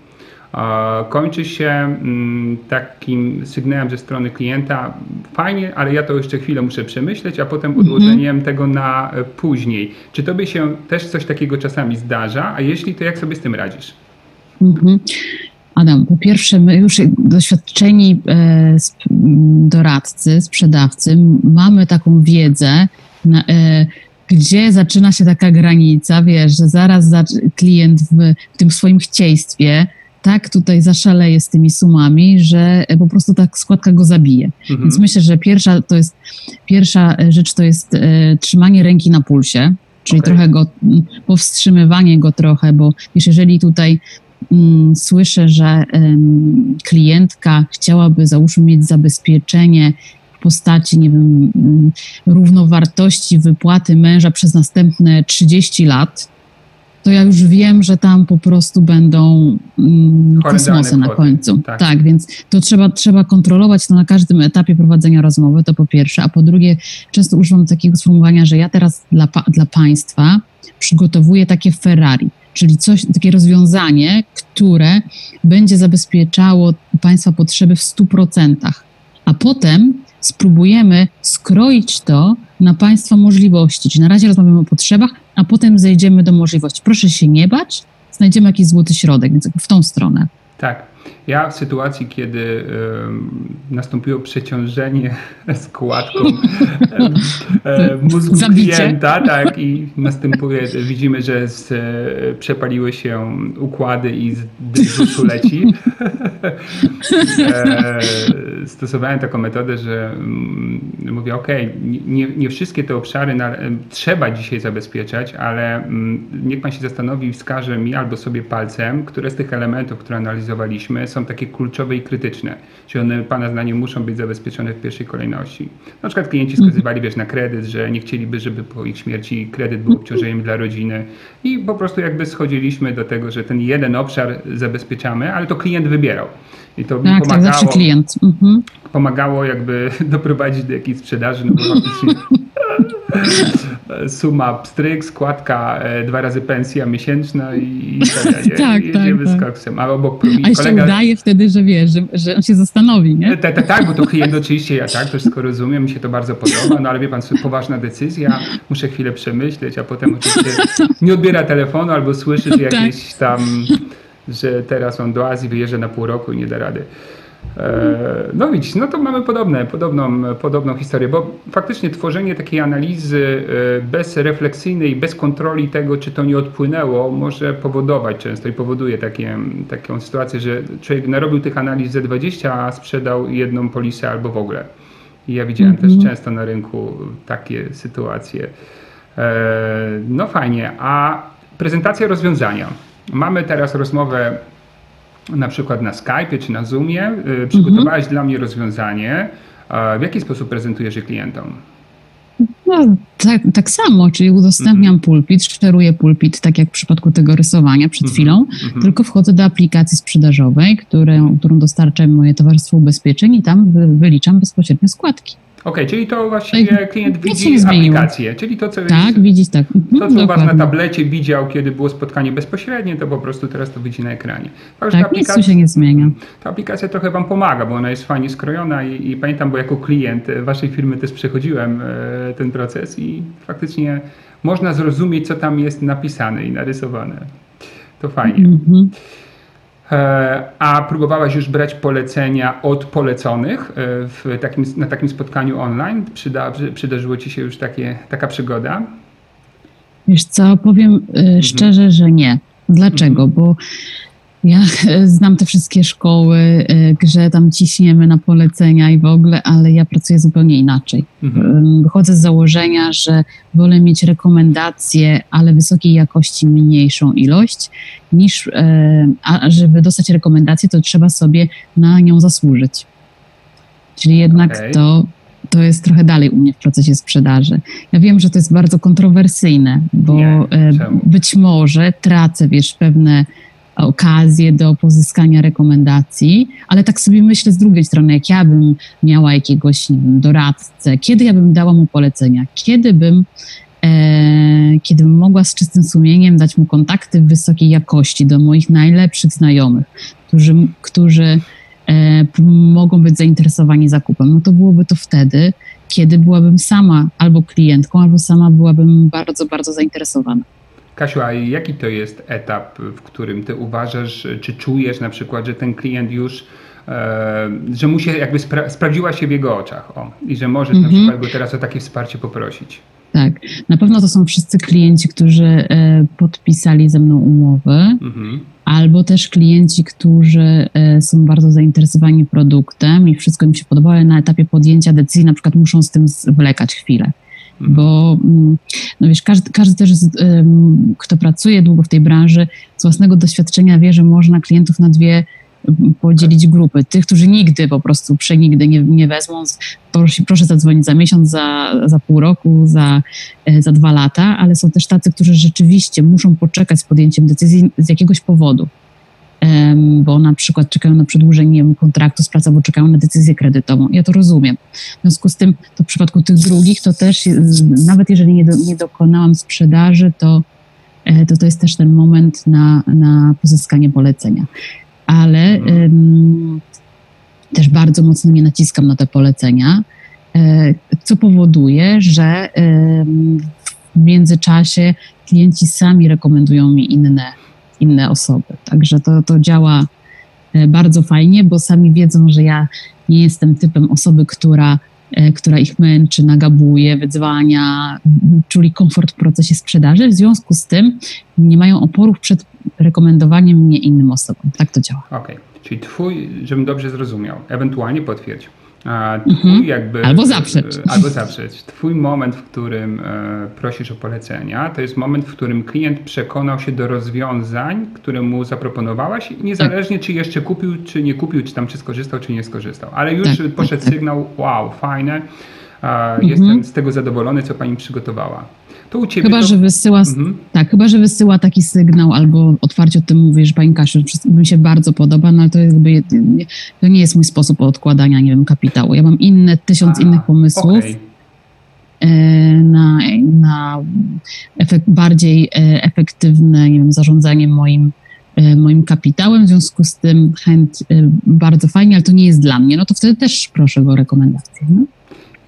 kończy się mm, takim sygnałem ze strony klienta, fajnie, ale ja to jeszcze chwilę muszę przemyśleć, a potem mhm. odłożeniem tego na e, później. Czy tobie się też coś takiego czasami zdarza, a jeśli, to jak sobie z tym radzisz? Mhm. Adam, po pierwsze, my już doświadczeni e, doradcy, sprzedawcy, mamy taką wiedzę, e, gdzie zaczyna się taka granica, wiesz, że zaraz klient w, tym swoim chcieństwie tak tutaj zaszaleje z tymi sumami, że po prostu ta składka go zabije. Mhm. Więc myślę, że pierwsza to jest pierwsza rzecz to jest e, trzymanie ręki na pulsie, czyli okay. trochę go, powstrzymywanie go trochę, bo wiesz, jeżeli tutaj mm, słyszę, że ym, klientka chciałaby załóżmy mieć zabezpieczenie w postaci, nie wiem, mm, równowartości wypłaty męża przez następne 30 lat, to ja już wiem, że tam po prostu będą mm, kosmosy na końcu. Tak. tak. więc to trzeba, trzeba kontrolować to na każdym etapie prowadzenia rozmowy, to po pierwsze, a po drugie, często używam takiego sformułowania, że ja teraz dla, dla państwa przygotowuję takie Ferrari, czyli coś, takie rozwiązanie, które będzie zabezpieczało państwa potrzeby w 100%, a potem spróbujemy skroić to na Państwa możliwości. Czyli na razie rozmawiamy o potrzebach, a potem zejdziemy do możliwości. Proszę się nie bać, znajdziemy jakiś złoty środek, więc w tą stronę. Tak. Ja w sytuacji, kiedy nastąpiło przeciążenie składką mózgu Zabicie. klienta, tak, i następuje, widzimy, że z, y, przepaliły się układy i z dysku leci. e, stosowałem taką metodę, że mm, mówię, ok, nie, nie wszystkie te obszary na, trzeba dzisiaj zabezpieczać, ale mm, niech pan się zastanowi i wskaże mi albo sobie palcem, które z tych elementów, które analizowaliśmy, są takie kluczowe i krytyczne. Czy one Pana zdaniem muszą być zabezpieczone w pierwszej kolejności? Na przykład klienci mhm. wskazywali wiesz, na kredyt, że nie chcieliby, żeby po ich śmierci kredyt był obciążeniem dla rodziny i po prostu jakby schodziliśmy do tego, że ten jeden obszar zabezpieczamy, ale to klient wybierał. I to tak, mi pomagało, tak, zawsze klient. Mhm. pomagało jakby doprowadzić do jakiejś sprzedaży, no bo faktycznie suma pstryk, składka e, dwa razy pensja miesięczna i, i tak, tak, jedziemy tak, z koksem. A obok A jeszcze kolega... udaje wtedy, że wiesz, że, że on się zastanowi, nie? Tak, tak, tak, bo to klient oczywiście, ja tak, to wszystko rozumiem, mi się to bardzo podoba, no ale wie pan, poważna decyzja, muszę chwilę przemyśleć, a potem oczywiście nie odbiera telefonu albo słyszy, że tak. jakieś tam, że teraz on do Azji wyjeżdża na pół roku i nie da rady. E, no widzisz, no to mamy podobne, podobną, podobną historię, bo faktycznie tworzenie takiej analizy e, bezrefleksyjnej, bez kontroli tego, czy to nie odpłynęło, może powodować często i powoduje takie, taką sytuację, że człowiek narobił tych analiz ze 20, a sprzedał jedną polisę albo w ogóle. I ja widziałem -hmm. też mhm. często na rynku takie sytuacje. E, no fajnie, a prezentacja rozwiązania. Mamy teraz rozmowę na przykład na Skype czy na Zoomie, y, przygotowałeś mhm. dla mnie rozwiązanie. W jaki sposób prezentujesz je klientom? No, tak, tak samo, czyli udostępniam mm pulpit, szczeruję pulpit, tak jak w przypadku tego rysowania przed -hmm. chwilą, -hmm. tylko wchodzę do aplikacji sprzedażowej, które, którą dostarcza moje towarzystwo ubezpieczeń i tam wyliczam bezpośrednio składki. Okej, okay, czyli to właściwie klient widzi aplikację, czyli to, co, tak, widzieć tak. to, co u Was na tablecie widział, kiedy było spotkanie bezpośrednie, to po prostu teraz to widzi na ekranie. Tak, tak nic tu się nie zmienia. Ta aplikacja trochę Wam pomaga, bo ona jest fajnie skrojona i, i pamiętam, bo jako klient Waszej firmy też przechodziłem e, ten proces i faktycznie można zrozumieć, co tam jest napisane i narysowane. To fajnie. E, a próbowałaś już brać polecenia od poleconych e, w takim, na takim spotkaniu online? Przyda, przydarzyło Ci się już takie, taka przygoda? Wiesz co, powiem e, mhm. szczerze, że nie. Dlaczego? Mhm. Bo ja znam te wszystkie szkoły, e, że tam ciśniemy na polecenia i w ogóle, ale ja pracuję zupełnie inaczej. Mhm. Wychodzę z założenia, że wolę mieć rekomendacje, ale wysokiej jakości mniejszą ilość, niż e, a żeby dostać rekomendację, to trzeba sobie na nią zasłużyć. Czyli jednak okay. to, to jest trochę dalej u mnie w procesie sprzedaży. Ja wiem, że to jest bardzo kontrowersyjne, bo Nie, e, być może tracę, wiesz, pewne okazję do pozyskania rekomendacji, ale tak sobie myślę z drugiej strony, jak ja bym miała jakiegoś nie wiem, doradcę, kiedy ja bym dała mu polecenia, kiedy bym e, kiedy mogła z czystym sumieniem dać mu kontakty wysokiej jakości do moich najlepszych znajomych, którzy, którzy e, mogą być zainteresowani zakupem, no to byłoby to wtedy, kiedy byłabym sama albo klientką, albo sama byłabym bardzo, bardzo zainteresowana. Kasiu, a jaki to jest etap, w którym ty uważasz, czy czujesz na przykład, że ten klient już, e, że mu się jakby spra sprawdziła się w jego oczach o, i że możesz mhm. na przykład go teraz o takie wsparcie poprosić? Tak, na pewno to są wszyscy klienci, którzy e, podpisali ze mną umowy, mhm. albo też klienci, którzy e, są bardzo zainteresowani produktem i wszystko im się podoba, ale na etapie podjęcia decyzji na przykład muszą z tym zwlekać chwilę. Bo mm, no wiesz, każdy, każdy też, kto pracuje długo w tej branży, z własnego doświadczenia wie, że można klientów na dwie podzielić grupy. Tych, którzy nigdy po prostu przenigdy nie, nie wezmą, proszę, proszę zadzwonić za miesiąc, za, za pół roku, za, e, za dwa lata, ale są też tacy, którzy rzeczywiście muszą poczekać z podjęciem decyzji z jakiegoś powodu. Bo na przykład czekają na przedłużenie kontraktu z pracy, bo czekają na decyzję kredytową. Ja to rozumiem. W związku z tym, to w przypadku tych drugich, to też, nawet jeżeli nie, do, nie dokonałam sprzedaży, to, e, to to jest też ten moment na, na pozyskanie polecenia ale um, też bardzo mocno nie naciskam na te polecenia, e, co powoduje, że w międzyczasie klienci sami rekomendują mi inne, inne osoby. Także to, to działa e, bardzo fajnie, bo sami wiedzą, że ja nie jestem typem osoby, która, e, która ich męczy, nagabuje, wyzwania, czuli komfort w procesie sprzedaży. W związku z tym nie mają oporów przed rekomendowaniem mnie innym osobom. Tak to działa. Okej, okay. czyli twój, żebym dobrze zrozumiał, ewentualnie potwierdź. Twój mhm. jakby, albo zaprzecz. E, albo zaprzecz. Twój moment, w którym e, prosisz o polecenia, to jest moment, w którym klient przekonał się do rozwiązań, które mu zaproponowawaś, niezależnie tak. czy jeszcze kupił, czy nie kupił, czy tam czy skorzystał, czy nie skorzystał. Ale już tak, poszedł tak, sygnał, wow, fajne, mhm. jestem z tego zadowolony, co pani przygotowała. To u ciebie chyba, to... że wysyła, mhm. tak, chyba, że wysyła taki sygnał albo otwarcie o tym mówi, że pani Kasiu, mi się bardzo podoba, no ale to jakby to nie jest mój sposób odkładania, nie wiem, kapitału. Ja mam inne, tysiąc A, innych pomysłów. Okay. E, na, na efekt, bardziej e, efektywne nie wiem, zarządzanie moim, e, moim kapitałem, w związku z tym chęć bardzo fajnie, ale to nie jest dla mnie, no to wtedy też proszę o rekomendację. No?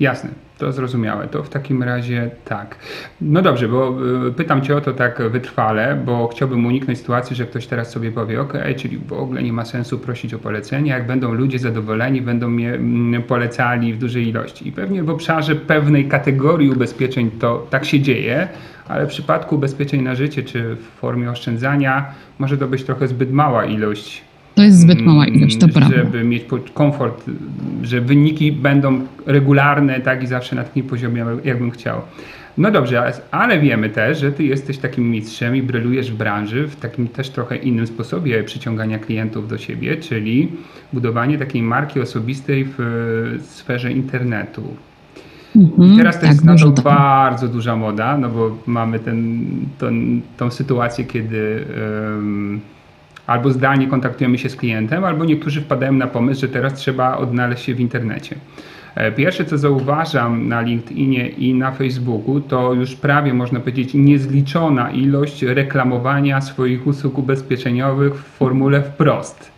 Jasne. To zrozumiałe. To w takim razie tak. No dobrze, bo y, pytam Cię o to tak wytrwale, bo chciałbym uniknąć sytuacji, że ktoś teraz sobie powie, ok, czyli w ogóle nie ma sensu prosić o polecenie, jak będą ludzie zadowoleni, będą mnie mm, polecali w dużej ilości. I pewnie w obszarze pewnej kategorii ubezpieczeń to tak się dzieje, ale w przypadku ubezpieczeń na życie czy w formie oszczędzania może to być trochę zbyt mała ilość to jest zbyt mała ilość, to prawda. Żeby mieć komfort, że wyniki będą regularne, tak i zawsze na takim poziomie, jakbym chciał. No dobrze, ale wiemy też, że ty jesteś takim mistrzem i brylujesz w branży w takim też trochę innym sposobie przyciągania klientów do siebie, czyli budowanie takiej marki osobistej w sferze internetu. Mhm, I teraz to tak, jest na to tak. bardzo duża moda, no bo mamy ten, tą sytuację, kiedy um, albo zdalnie kontaktujemy się z klientem, albo niektórzy wpadają na pomysł, że teraz trzeba odnaleźć się w internecie. E, pierwsze, co zauważam na LinkedInie i na Facebooku, to już prawie można powiedzieć niezliczona ilość reklamowania swoich usług ubezpieczeniowych w formule wprost.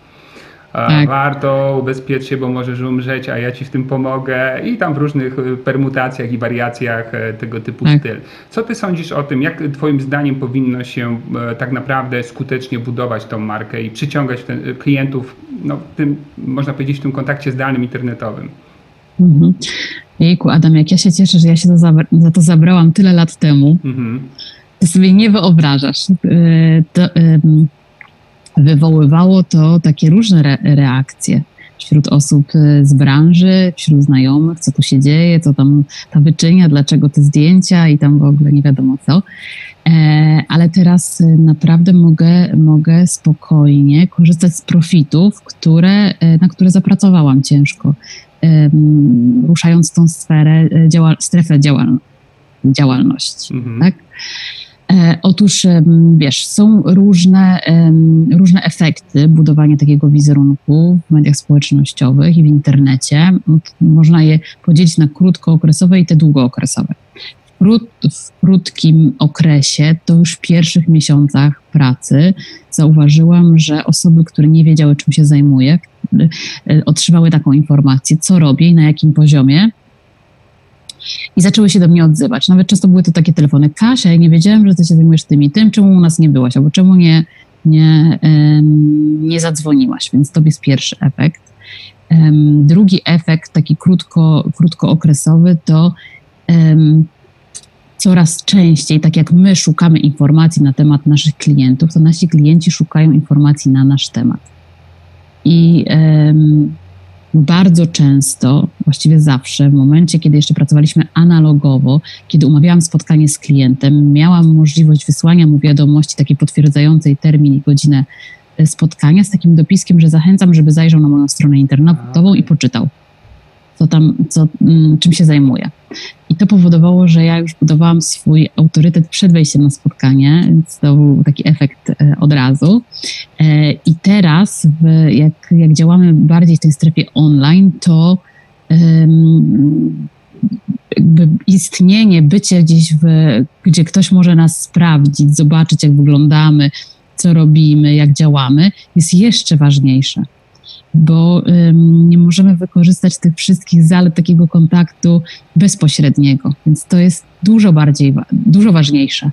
Tak. Warto ubezpieczyć się, bo możesz umrzeć, a ja ci w tym pomogę i tam w różnych y, permutacjach i wariacjach e, tego typu tak. styl. Co ty sądzisz o tym, jak twoim zdaniem powinno się e, tak naprawdę skutecznie budować tą markę i przyciągać ten, y, klientów, no, tym, można powiedzieć, w tym kontakcie zdalnym, internetowym? Mhm. Jejku, Adam, jak ja się cieszę, że ja się za to zabrałam tyle lat temu. Mhm. Ty sobie nie wyobrażasz. E, to, wywoływało to takie różne re reakcje wśród osób y, z branży, wśród znajomych, co tu się dzieje, co tam ta wyczynia, dlaczego te zdjęcia i tam w ogóle nie wiadomo co. E, ale teraz y, naprawdę mogę, mogę spokojnie korzystać z profitów, które, e, na które zapracowałam ciężko, ruszając tą sferę, działa, strefę działal działalności. Mhm. Tak? E, otóż, wiesz, są różne, różne efekty budowania takiego wizerunku w mediach społecznościowych i w internecie. Można je podzielić na krótkookresowe i te długookresowe. W krót, w krótkim okresie, to już w pierwszych miesiącach pracy zauważyłam, że osoby, które nie wiedziały, czym się zajmuję, otrzymały taką informację, co robię i na jakim poziomie. I zaczęły się do mnie odzywać. Nawet często były to takie telefony. Kasia, ja nie wiedziałem, że ty się zajmujesz tym i tym, czemu u nas nie byłaś, albo czemu nie, nie, nie zadzwoniłaś. Więc to jest pierwszy efekt. Drugi efekt, taki krótko, krótkookresowy, to coraz częściej, tak jak my szukamy informacji na temat naszych klientów, to nasi klienci szukają informacji na nasz temat. I bardzo często, właściwie zawsze, w momencie, kiedy jeszcze pracowaliśmy analogowo, kiedy umawiałam spotkanie z klientem, miałam możliwość wysłania mu wiadomości takiej potwierdzającej termin i godzinę e, spotkania z takim dopiskiem, że zachęcam, żeby zajrzał na moją stronę internetową i poczytał co tam, co, mm, czym się zajmuje. I to powodowało, że ja już budowałam swój autorytet przed wejściem na spotkanie, więc to był taki efekt e, od razu. E, I teraz, jak, jak działamy bardziej w tej strefie online, to istnienie, bycie gdzieś, w, gdzie ktoś może nas sprawdzić, zobaczyć, jak wyglądamy, co robimy, jak działamy, jest jeszcze ważniejsze bo nie możemy wykorzystać tych wszystkich zalet takiego kontaktu bezpośredniego, więc to jest dużo bardziej, dużo ważniejsze.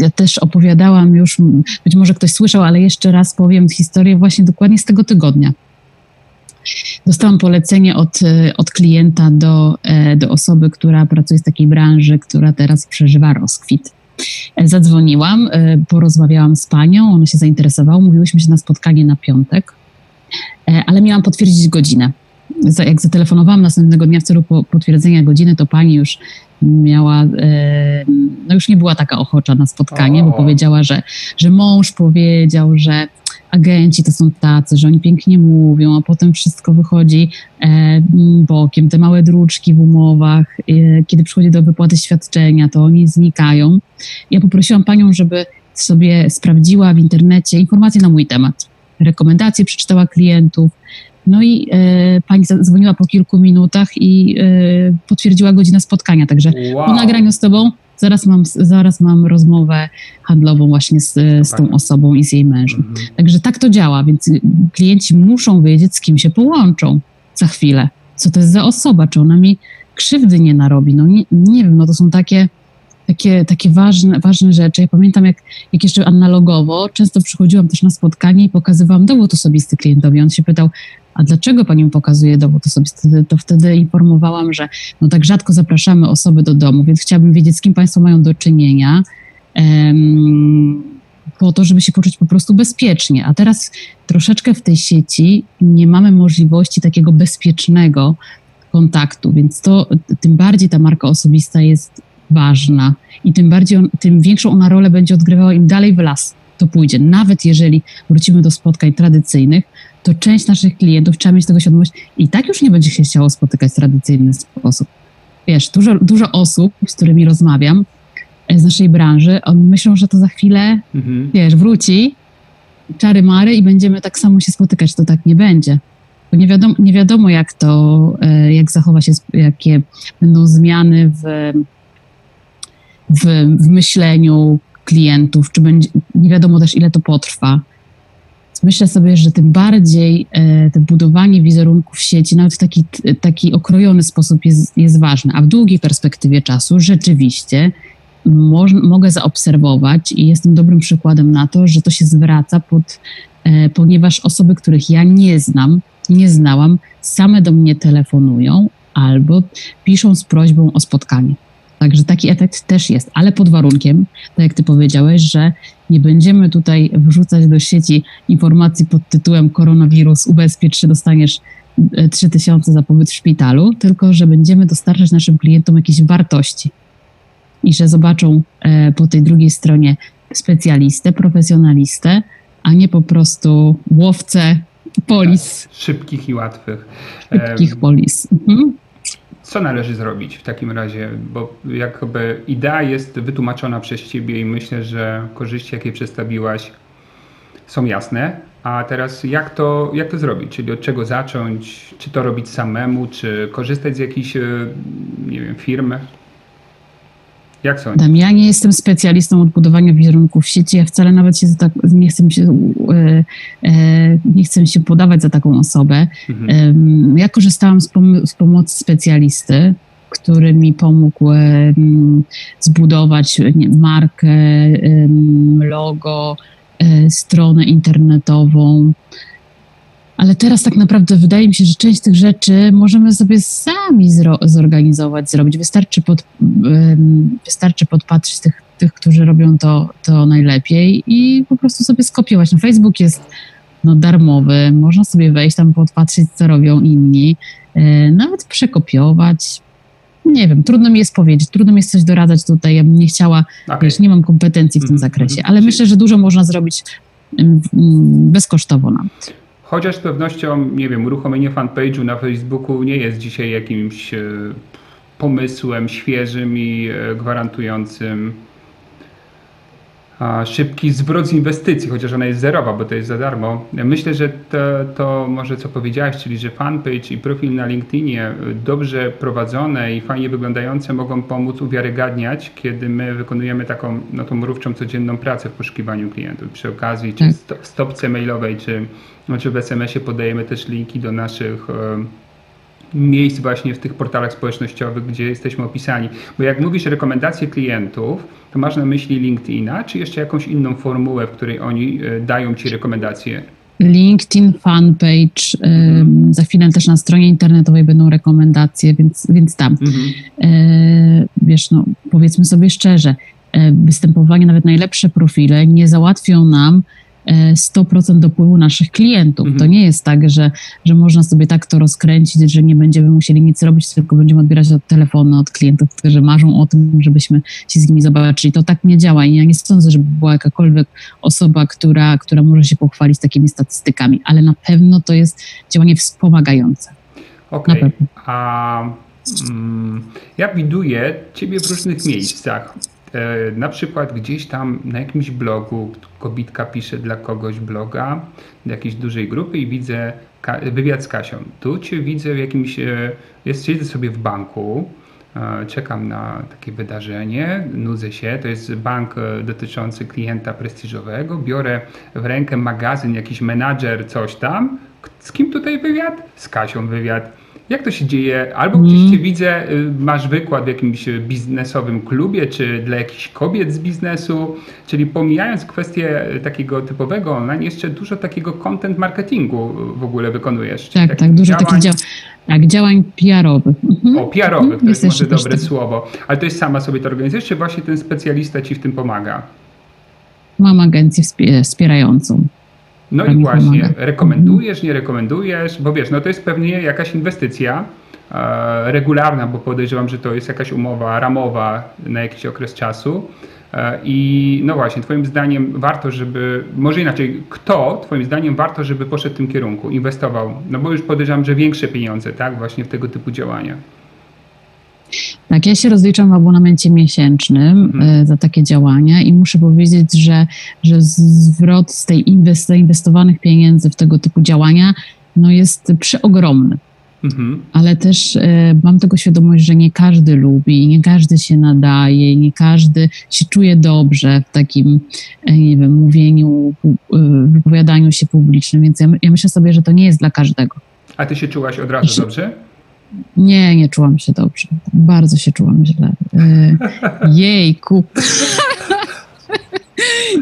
Ja też opowiadałam już, być może ktoś słyszał, ale jeszcze raz powiem historię właśnie dokładnie z tego tygodnia. Dostałam polecenie od, od klienta do, e, do osoby, która pracuje w takiej branży, która teraz przeżywa rozkwit. Zadzwoniłam, e, porozmawiałam z panią, ona się zainteresowała, mówiłyśmy się na spotkanie na piątek, e, ale miałam potwierdzić godzinę. Jak zatelefonowałam następnego dnia w celu potwierdzenia godziny, to pani już miała, no już nie była taka ochocza na spotkanie, bo powiedziała, że, że mąż powiedział, że agenci to są tacy, że oni pięknie mówią, a potem wszystko wychodzi bokiem. Te małe druczki w umowach, e, kiedy przychodzi do wypłaty świadczenia, to oni znikają. Ja poprosiłam panią, żeby sobie sprawdziła w internecie informacje na mój temat. Rekomendacje przeczytała klientów. No i e, pani zadzwoniła po kilku minutach i e, potwierdziła godzinę spotkania. Także wow. po nagraniu z tobą zaraz mam, zaraz mam rozmowę handlową właśnie z, z tą osobą i z jej mężem. Mhm. Także tak to działa, więc klienci muszą wiedzieć, z kim się połączą za chwilę. Co to jest za osoba, czy ona mi krzywdy nie narobi. No nie, nie wiem, no to są takie, takie, takie ważne, ważne rzeczy. Ja pamiętam, jak, jak jeszcze analogowo, często przychodziłam też na spotkanie i pokazywałam dowód osobisty klientowi. On się pytał, a dlaczego pani pokazuje dowód osobisty? To wtedy informowałam, że no tak rzadko zapraszamy osoby do domu, więc chciałabym wiedzieć, z kim państwo mają do czynienia. Um, po to, żeby się poczuć po prostu bezpiecznie. A teraz troszeczkę w tej sieci nie mamy możliwości takiego bezpiecznego kontaktu, więc to tym bardziej ta marka osobista jest ważna i tym bardziej, on, tym większą ona rolę będzie odgrywała im dalej w las to pójdzie. Nawet jeżeli wrócimy do spotkań tradycyjnych, to część naszych klientów trzeba mieć tego świadomość i tak już nie będzie się chciało spotykać w tradycyjny sposób. Wiesz, dużo, dużo osób, z którymi rozmawiam e, z naszej branży, oni myślą, że to za chwilę, mhm. wiesz, wróci, czary mary i będziemy tak samo się spotykać. To tak nie będzie. Bo nie wiadomo, nie wiadomo jak to, e, jak zachowa się, jakie będą zmiany w, w, w myśleniu klientów, czy będzie, nie wiadomo też ile to potrwa myślę sobie, że tym bardziej e, to budowanie wizerunku w sieci, nawet w taki, taki okrojony sposób jest, jest ważne. A w długiej perspektywie czasu rzeczywiście moż, mogę zaobserwować i jestem dobrym przykładem na to, że to się zwraca pod, e, ponieważ osoby, których ja nie znam, nie znałam, same do mnie telefonują albo piszą z prośbą o spotkanie. Także taki efekt też jest, ale pod warunkiem, tak jak ty powiedziałeś, że nie będziemy tutaj wrzucać do sieci informacji pod tytułem koronawirus, ubezpiecz się, dostaniesz 3000 e, za pobyt w szpitalu, tylko że będziemy dostarczać naszym klientom jakieś wartości i że zobaczą e, po tej drugiej stronie specjalistę, profesjonalistę, a nie po prostu łowcę polis. Tak, szybkich i łatwych. Szybkich polis. Mhm. Co należy zrobić w takim razie? Bo jakby idea jest wytłumaczona przez Ciebie i myślę, że korzyści, jakie przedstawiłaś, są jasne. A teraz jak to, jak to zrobić? Czyli od czego zacząć? Czy to robić samemu, czy korzystać z jakiejś, e, nie wiem, firmy? Jak sądzisz? Ja nie jestem specjalistą od budowania wizerunków w sieci. Ja wcale nawet się tak, nie, chcę się, nie chcę się podawać za taką osobę. Mhm. Ja korzystałam z, pom z pomocy specjalisty, który mi pomógł zbudować markę, logo, e, stronę internetową. Ale teraz tak naprawdę wydaje mi się, że część tych rzeczy możemy sobie sami zorganizować, zrobić. Wystarczy, pod, wystarczy podpatrzeć tych, tych, którzy robią to, to najlepiej i po prostu sobie skopiować. No, Facebook jest no, darmowy, można sobie wejść tam, podpatrzeć, co robią inni, e, nawet przekopiować. Nie wiem, trudno mi jest powiedzieć, trudno mi jest coś doradzać tutaj. Ja bym nie chciała, okay. wiesz, nie mam kompetencji w tym mhm, zakresie, mhm. ale myślę, że dużo można zrobić bezkosztowo nawet. Chociaż z pewnością, nie wiem, uruchomienie fanpage'u na Facebooku nie jest dzisiaj jakimś e, pomysłem świeżym i e, gwarantującym szybki zwrot z inwestycji, chociaż ona jest zerowa, bo to jest za darmo. Myślę, że to, to może co powiedziałeś, czyli że fanpage i profil na LinkedInie dobrze prowadzone i fajnie wyglądające mogą pomóc uwiarygadniać, kiedy my wykonujemy taką no, tą mrówczą codzienną pracę w poszukiwaniu klientów. Przy okazji, czy w stopce mailowej, czy, czy w SMS-ie podajemy też linki do naszych miejsc właśnie w tych portalach społecznościowych, gdzie jesteśmy opisani. Bo jak mówisz rekomendacje klientów, to masz na myśli LinkedIna, czy jeszcze jakąś inną formułę, w której oni e, dają ci rekomendacje? LinkedIn, fanpage, mhm. za chwilę też na stronie internetowej będą rekomendacje, więc, więc tam. Mhm. E, wiesz, no powiedzmy sobie szczerze, e, występowanie, nawet najlepsze profile nie załatwią nam 100% dopływu naszych klientów. Mhm. To nie jest tak, że, że można sobie tak to rozkręcić, że nie będziemy musieli nic robić, tylko będziemy odbierać telefony od klientów, którzy marzą o tym, żebyśmy się z nimi zobaczyli. To tak nie działa i ja nie sądzę, żeby była jakakolwiek osoba, która, która może się pochwalić takimi statystykami, ale na pewno to jest działanie wspomagające. Okej, okay. a mm, ja widuję Ciebie w różnych miejscach. E, na przykład gdzieś tam na jakimś blogu kobitka pisze dla kogoś bloga, dla jakiejś dużej grupy i widzę wywiad z Kasią. Tu cię widzę w jakimś, e, jest, siedzę sobie w banku, e, czekam na takie wydarzenie, nudzę się, to jest bank dotyczący klienta prestiżowego, biorę w rękę magazyn, jakiś menadżer, coś tam. Z kim tutaj wywiad? Z Kasią wywiad jak to się dzieje? Albo gdzieś mm. cię widzę, y, masz wykład w jakimś biznesowym klubie, czy dla jakichś kobiet z biznesu, czyli pomijając kwestię takiego typowego online, jeszcze dużo takiego content marketingu w ogóle wykonujesz. Tak, tak, dużo działań... takich działań. Tak, działań PR-owych. Mhm. O, PR-owych, mhm. to jest może dobre tak. słowo. Ale to jest sama sobie to organizujesz, czy właśnie ten specjalista ci w tym pomaga? Mam agencję wspierającą. No i właśnie, rekomendujesz, nie rekomendujesz, bo wiesz, no to jest pewnie jakaś inwestycja e, regularna, bo podejrzewam, że to jest jakaś umowa ramowa na jakiś okres czasu. E, I no właśnie, Twoim zdaniem warto, żeby, może inaczej, kto Twoim zdaniem warto, żeby poszedł w tym kierunku, inwestował? No bo już podejrzewam, że większe pieniądze, tak, właśnie w tego typu działania. Tak, ja się rozliczam w abonamencie miesięcznym mhm. E, za takie działania i muszę powiedzieć, że, że zwrot z tej zainwestowanych pieniędzy w tego typu działania no jest przeogromny. Mhm. Ale też e, mam tego świadomość, że nie każdy lubi, nie każdy się nadaje, nie każdy się czuje dobrze w takim, e, nie wiem, mówieniu, wypowiadaniu się publicznym, więc ja, ja myślę sobie, że to nie jest dla każdego. A ty się czułaś od razu dobrze? Nie, nie czułam się dobrze. Bardzo się czułam źle. E, jejku.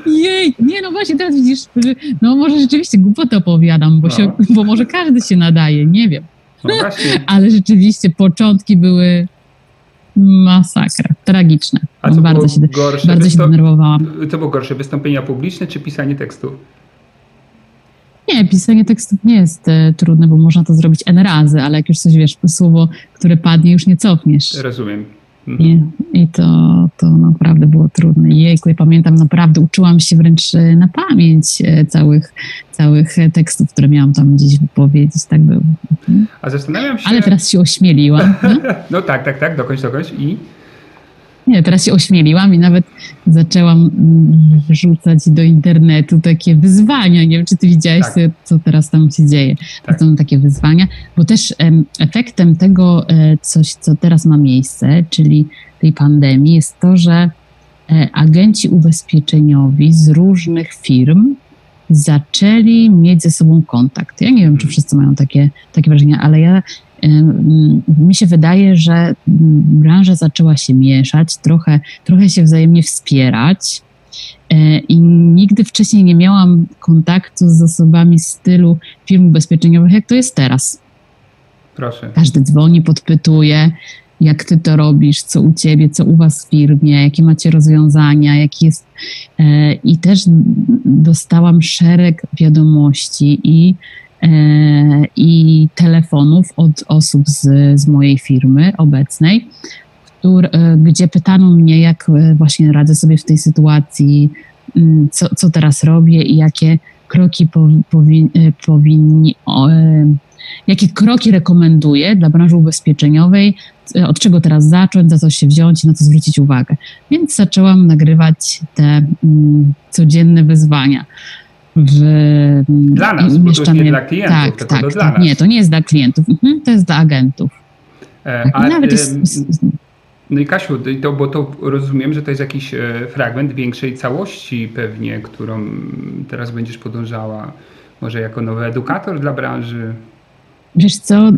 Jej, nie no właśnie teraz widzisz, no może rzeczywiście głupotę opowiadam, bo, no. się, bo może każdy się nadaje, nie wiem. No Ale rzeczywiście początki były masakra, tragiczne. A co bardzo się, gorsze? Bardzo się denerwowałam. Co było gorsze, wystąpienia publiczne czy pisanie tekstu? Nie, pisanie tekstów nie jest e, trudne, bo można to zrobić n razy, ale jak już coś wiesz, słowo, które padnie, już nie cofniesz. Rozumiem. Mhm. I, I, to, to naprawdę było trudne. Jejku, ja pamiętam, naprawdę uczyłam się wręcz e, na pamięć e, całych, całych tekstów, które miałam tam gdzieś wypowiedzieć. Tak było. Mhm. A zastanawiam się... Ale teraz się ośmieliłam. No, no tak, tak, tak, dokończ, dokończ i... Nie, teraz się ośmieliłam i nawet zaczęłam wrzucać do internetu takie wyzwania. Nie wiem, czy ty widziałeś, tak. co, teraz tam się dzieje. Tak. To są takie wyzwania, bo też efektem tego, e, coś, co teraz ma miejsce, czyli tej pandemii, jest to, że e, agenci ubezpieczeniowi z różnych firm zaczęli mieć ze sobą kontakt. Ja nie wiem, czy wszyscy mają takie, takie wrażenie, ale ja mi się wydaje, że branża zaczęła się mieszać, trochę, trochę się wzajemnie wspierać. E, I nigdy wcześniej nie miałam kontaktu z osobami z stylu firm ubezpieczeniowych, jak to jest teraz. Proszę. Każdy dzwoni, podpytuje, jak ty to robisz, co u ciebie, co u was w firmie, jakie macie rozwiązania, jaki jest. E, I też dostałam szereg wiadomości i, i telefonów od osób z, z mojej firmy obecnej, który, gdzie pytano mnie, jak właśnie radzę sobie w tej sytuacji, mm, co, co teraz robię i jakie kroki powin, powinni jakie kroki rekomenduję dla branży ubezpieczeniowej, od czego teraz zacząć, za co się wziąć, na co zwrócić uwagę. Więc zaczęłam nagrywać te mm, codzienne wyzwania. W, dla nas, bo to nie dla klientów, tak, tylko tak, to tak, dla nas. Nie, to nie jest dla klientów, mhm, to jest dla agentów. E, tak, nawet jest, no i Kasiu, to, bo to rozumiem, że to jest jakiś e, fragment większej całości pewnie, którą teraz będziesz podążała, może jako nowy edukator dla branży. Wiesz co,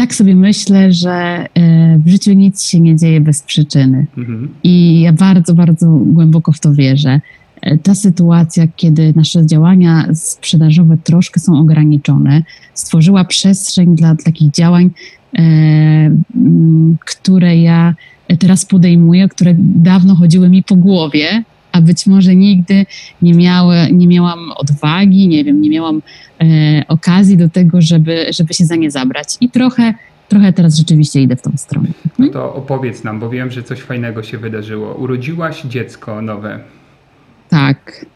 tak sobie myślę, że y, w życiu nic się nie dzieje bez przyczyny. Mhm. I ja bardzo, bardzo głęboko w to wierzę. Ta sytuacja, kiedy nasze działania sprzedażowe troszkę są ograniczone, stworzyła przestrzeń dla takich działań, e, które ja teraz podejmuję, które dawno chodziły mi po głowie, a być może nigdy nie, miały, nie miałam odwagi, nie wiem, nie miałam e, okazji do tego, żeby, żeby się za nie zabrać. I trochę, trochę teraz rzeczywiście idę w tą stronę. Mhm. No to opowiedz nam, bo wiem, że coś fajnego się wydarzyło. Urodziłaś dziecko nowe. Tak.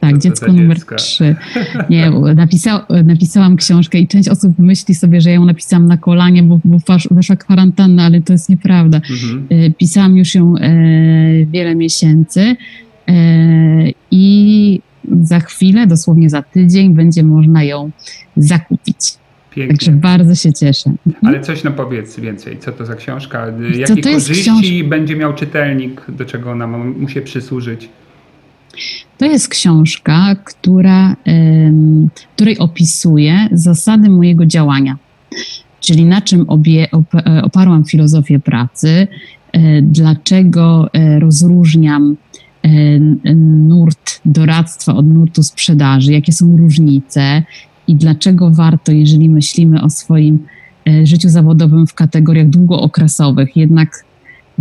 Tak, dziecko numer trzy. Nie, napisał, napisałam książkę i część osób myśli sobie, że ja ją napisałam na kolanie, bo, bo weszła kwarantanna, ale to jest nieprawda. Mhm. E, pisałam już ją e, wiele miesięcy. E, i za chwilę, dosłownie za tydzień, będzie można ją zakupić. Pięknie. Także bardzo się cieszę. Mhm. Ale coś nam powiedz więcej. Co to za książka? Jakie korzyści książ... będzie miał czytelnik? Do czego ona mu się przysłużyć? To jest książka, która, której opisuje zasady mojego działania. Czyli na czym obie, e, oparłam filozofię pracy, e, dlaczego rozróżniam E, nurt doradztwa od nurtu sprzedaży, jakie są różnice i dlaczego warto, jeżeli myślimy o swoim życiu zawodowym w kategoriach długookresowych, jednak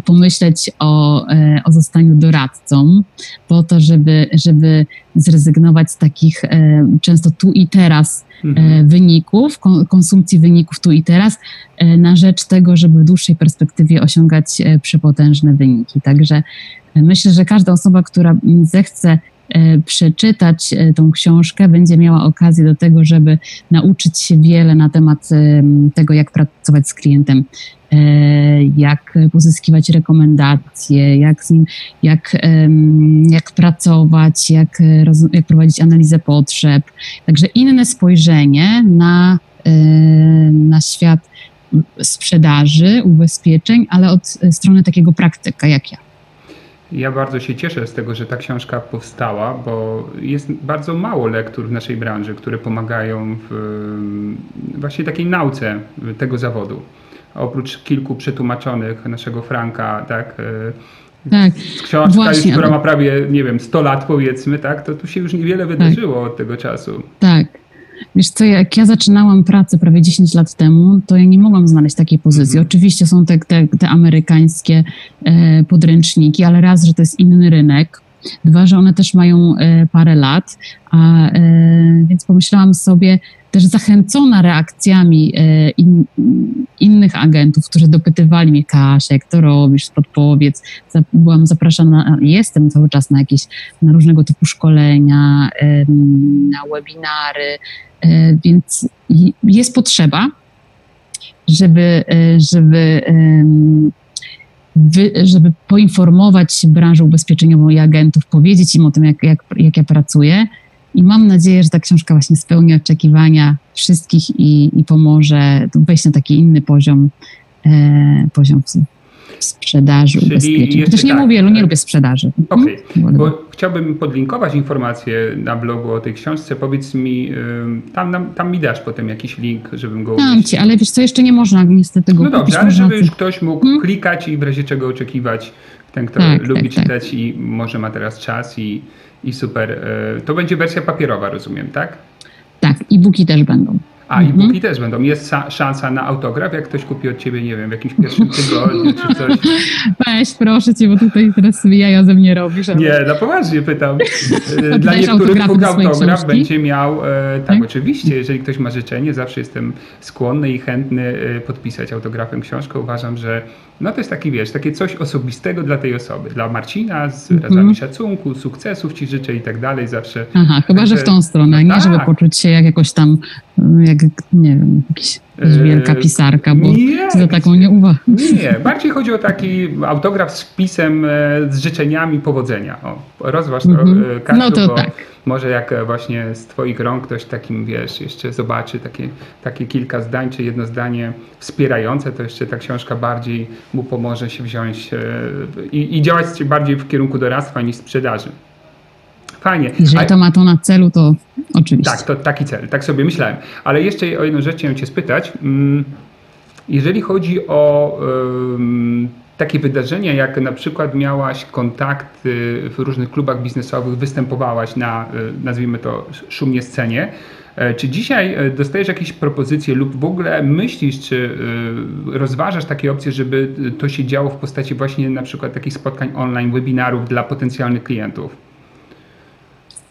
pomyśleć o, e, o zostaniu doradcą, po to, żeby, żeby zrezygnować z takich często tu i teraz mhm. wyników, konsumpcji wyników tu i teraz, na rzecz tego, żeby w dłuższej perspektywie osiągać przepotężne wyniki. Także Myślę, że każda osoba, która zechce e, przeczytać e, tą książkę, będzie miała okazję do tego, żeby nauczyć się wiele na temat e, tego, jak pracować z klientem, jak pozyskiwać rekomendacje, jak, z nim, jak, jak pracować, jak, jak prowadzić analizę potrzeb. Także inne spojrzenie na, na świat sprzedaży, ubezpieczeń, ale od strony takiego praktyka jak ja. Ja bardzo się cieszę z tego, że ta książka powstała, bo jest bardzo mało lektur w naszej branży, które pomagają w właśnie takiej nauce tego zawodu. Oprócz kilku przetłumaczonych naszego Franka, tak, e, tak, książka właśnie, już, która ale... ma prawie, nie wiem, 100 lat powiedzmy, tak, to tu się już niewiele wydarzyło tak. od tego czasu. Tak, Wiesz co, jak ja zaczynałam pracę prawie 10 lat temu, to ja nie mogłam znaleźć takiej pozycji. Mhm. Oczywiście są te, te, te amerykańskie e, podręczniki, ale raz, że to jest inny rynek, dwa, że one też mają e, parę lat, a, e, więc pomyślałam sobie, też zachęcona reakcjami e, in, innych agentów, którzy dopytywali mnie, Kasia, jak to robisz, podpowiedz. Byłam zapraszana, jestem cały czas na jakieś, na różnego typu szkolenia, na webinary, e, więc jest potrzeba, żeby, e, żeby, żeby poinformować branżę ubezpieczeniową i agentów, powiedzieć im o tym, jak, jak, jak ja pracuję, i mam nadzieję, że ta książka właśnie spełni oczekiwania wszystkich i, i pomoże wejść na taki inny poziom, e, poziom sprzedaży Czyli ubezpieczeń. Też nie tak, mówię, nie e, lubię sprzedaży. Okej, Mhm. bo chciałbym podlinkować informacje na blogu o tej książce. Powiedz mi, tam, tam mi dasz potem jakiś link, żebym go umieścił. ci, ale wiesz co, jeszcze nie można niestety go No dobrze, ale żeby już ktoś mógł Mhm. klikać i w razie czego oczekiwać, ten kto Tak, lubi tak, tak. czytać i może ma teraz czas i, i super. y, To będzie wersja papierowa, rozumiem, tak? Tak, e-booki też będą. A Mhm. e-booki też będą. Jest sa- szansa na autograf, jak ktoś kupi od ciebie, nie wiem, w jakimś pierwszym tygodniu czy coś. Weź, proszę cię, bo tutaj teraz sobie jaja ze mnie robisz. ale- Nie, no poważnie pytam. E, Dla niektórych swojej autograf będzie miał, e, tak Tak? oczywiście, jeżeli ktoś ma życzenie, zawsze jestem skłonny i chętny e, podpisać autografem książkę. Uważam, że no to jest taki, wiesz, takie coś osobistego dla tej osoby. Dla Marcina z Mhm. wyrazami szacunku, sukcesów ci życzę i tak dalej. Zawsze Aha, chyba, że w tą stronę, nie Tak. żeby poczuć się jak jakoś tam, jak, nie wiem, jakiś, wielka pisarka, bo nie, za taką nie uwagę. Nie, bardziej chodzi o taki autograf z pisem, e, z życzeniami powodzenia. O, rozważ to, Mhm. e, Kasiu, No to bo tak. może jak e, właśnie z twoich rąk ktoś takim, wiesz, jeszcze zobaczy takie, takie kilka zdań, czy jedno zdanie wspierające, to jeszcze ta książka bardziej mu pomoże się wziąć i, i działać bardziej w kierunku doradztwa niż sprzedaży. Fajnie. Jeżeli to ma to na celu, to oczywiście. tak, to taki cel, tak sobie myślałem. Ale jeszcze o jedną rzecz chciałem Cię spytać. Mm, Jeżeli chodzi o takie wydarzenia, jak na przykład miałaś kontakty w różnych klubach biznesowych, występowałaś na, y, nazwijmy to, szumnie scenie, e, czy dzisiaj e, dostajesz jakieś propozycje lub w ogóle myślisz, czy y, rozważasz takie opcje, żeby to się działo w postaci właśnie na przykład takich spotkań online, webinarów dla potencjalnych klientów?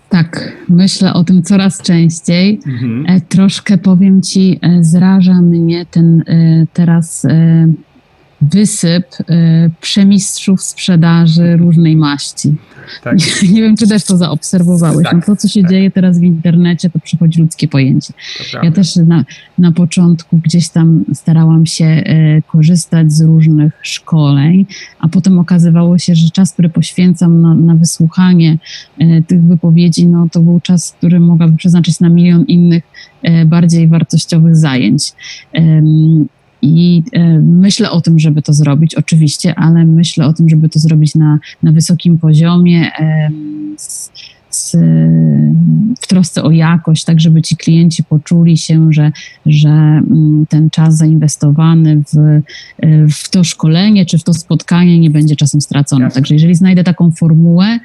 Tak, myślę o tym coraz częściej. Mhm. E, Troszkę powiem ci, e, zraża mnie ten e, teraz wysyp e, przemistrzów sprzedaży różnej maści. Tak. Nie wiem, czy też to zaobserwowałeś. Tak, No to, co się tak. dzieje teraz w internecie, to przychodzi ludzkie pojęcie. Ja też na, na początku gdzieś tam starałam się e, korzystać z różnych szkoleń, a potem okazywało się, że czas, który poświęcam na, na wysłuchanie e, tych wypowiedzi, no to był czas, który mogłabym przeznaczyć na milion innych e, bardziej wartościowych zajęć. I e, myślę o tym, żeby to zrobić, oczywiście, ale myślę o tym, żeby to zrobić na, na wysokim poziomie, em, z, z, w trosce o jakość, tak żeby ci klienci poczuli się, że, że mm, ten czas zainwestowany w, e, w to szkolenie czy w to spotkanie nie będzie czasem stracony. Jasne. Także jeżeli znajdę taką formułę,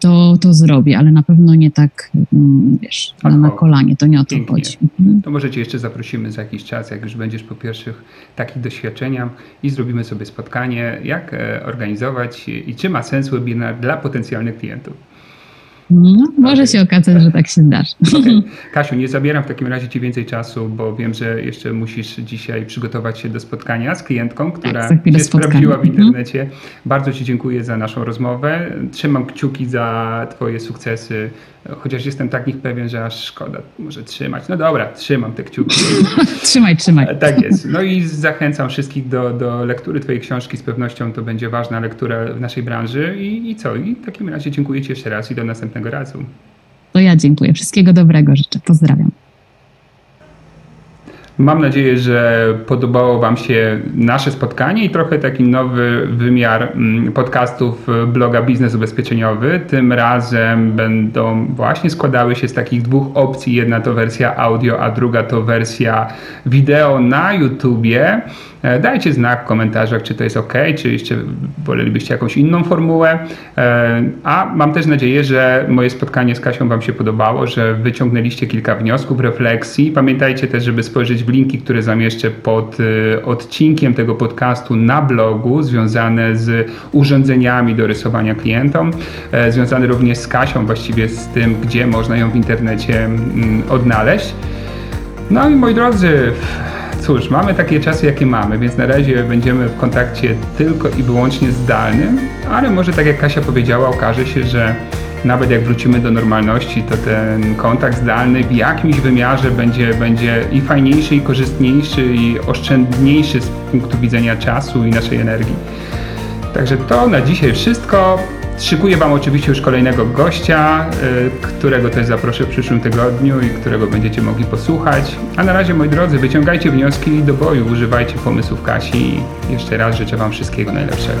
to, to zrobię, ale na pewno nie tak, mm, wiesz, na, na Ad hoc. kolanie, to nie o to Pięknie. chodzi. Mhm. To może Cię jeszcze zaprosimy za jakiś czas, jak już będziesz po pierwszych takich doświadczeniach i zrobimy sobie spotkanie, jak e, organizować i czy ma sens webinar dla potencjalnych klientów. No, może się okazać, że tak się zdarzy. Okej. Kasiu, nie zabieram w takim razie Ci więcej czasu, bo wiem, że jeszcze musisz dzisiaj przygotować się do spotkania z klientką, która Tak, za chwilę się sprawdziła w Mhm. internecie. Bardzo Ci dziękuję za naszą rozmowę. Trzymam kciuki za Twoje sukcesy, chociaż jestem tak nich pewien, że aż szkoda może trzymać. No dobra, trzymam te kciuki. trzymaj, trzymaj. E, Tak jest. No i zachęcam wszystkich do, do lektury Twojej książki. Z pewnością to będzie ważna lektura w naszej branży. I, I co? I w takim razie dziękuję Ci jeszcze raz i do następnego razu. To ja dziękuję. Wszystkiego dobrego życzę. Pozdrawiam. Mam nadzieję, że podobało Wam się nasze spotkanie i trochę taki nowy wymiar mm, podcastów e, bloga Biznes Ubezpieczeniowy. Tym razem będą właśnie składały się z takich dwóch opcji. Jedna to wersja audio, a druga to wersja wideo na YouTubie. E, Dajcie znak w komentarzach, czy to jest ok, czy jeszcze wolelibyście jakąś inną formułę. E, A mam też nadzieję, że moje spotkanie z Kasią Wam się podobało, że wyciągnęliście kilka wniosków, refleksji. Pamiętajcie też, żeby spojrzeć w linki, które zamieszczę pod e, odcinkiem tego podcastu na blogu, związane z urządzeniami do rysowania klientom, związane również z Kasią, właściwie z tym, gdzie można ją w internecie mm, odnaleźć. No i moi drodzy, cóż, mamy takie czasy, jakie mamy, więc na razie będziemy w kontakcie tylko i wyłącznie zdalnym, ale może tak jak Kasia powiedziała, okaże się, że nawet jak wrócimy do normalności, to ten kontakt zdalny w jakimś wymiarze będzie, będzie i fajniejszy, i korzystniejszy, i oszczędniejszy z punktu widzenia czasu i naszej energii. Także to na dzisiaj wszystko. Szykuję Wam oczywiście już kolejnego gościa, y, którego też zaproszę w przyszłym tygodniu i którego będziecie mogli posłuchać. A na razie, moi drodzy, wyciągajcie wnioski do boju, używajcie pomysłów Kasi. Jeszcze raz życzę Wam wszystkiego najlepszego.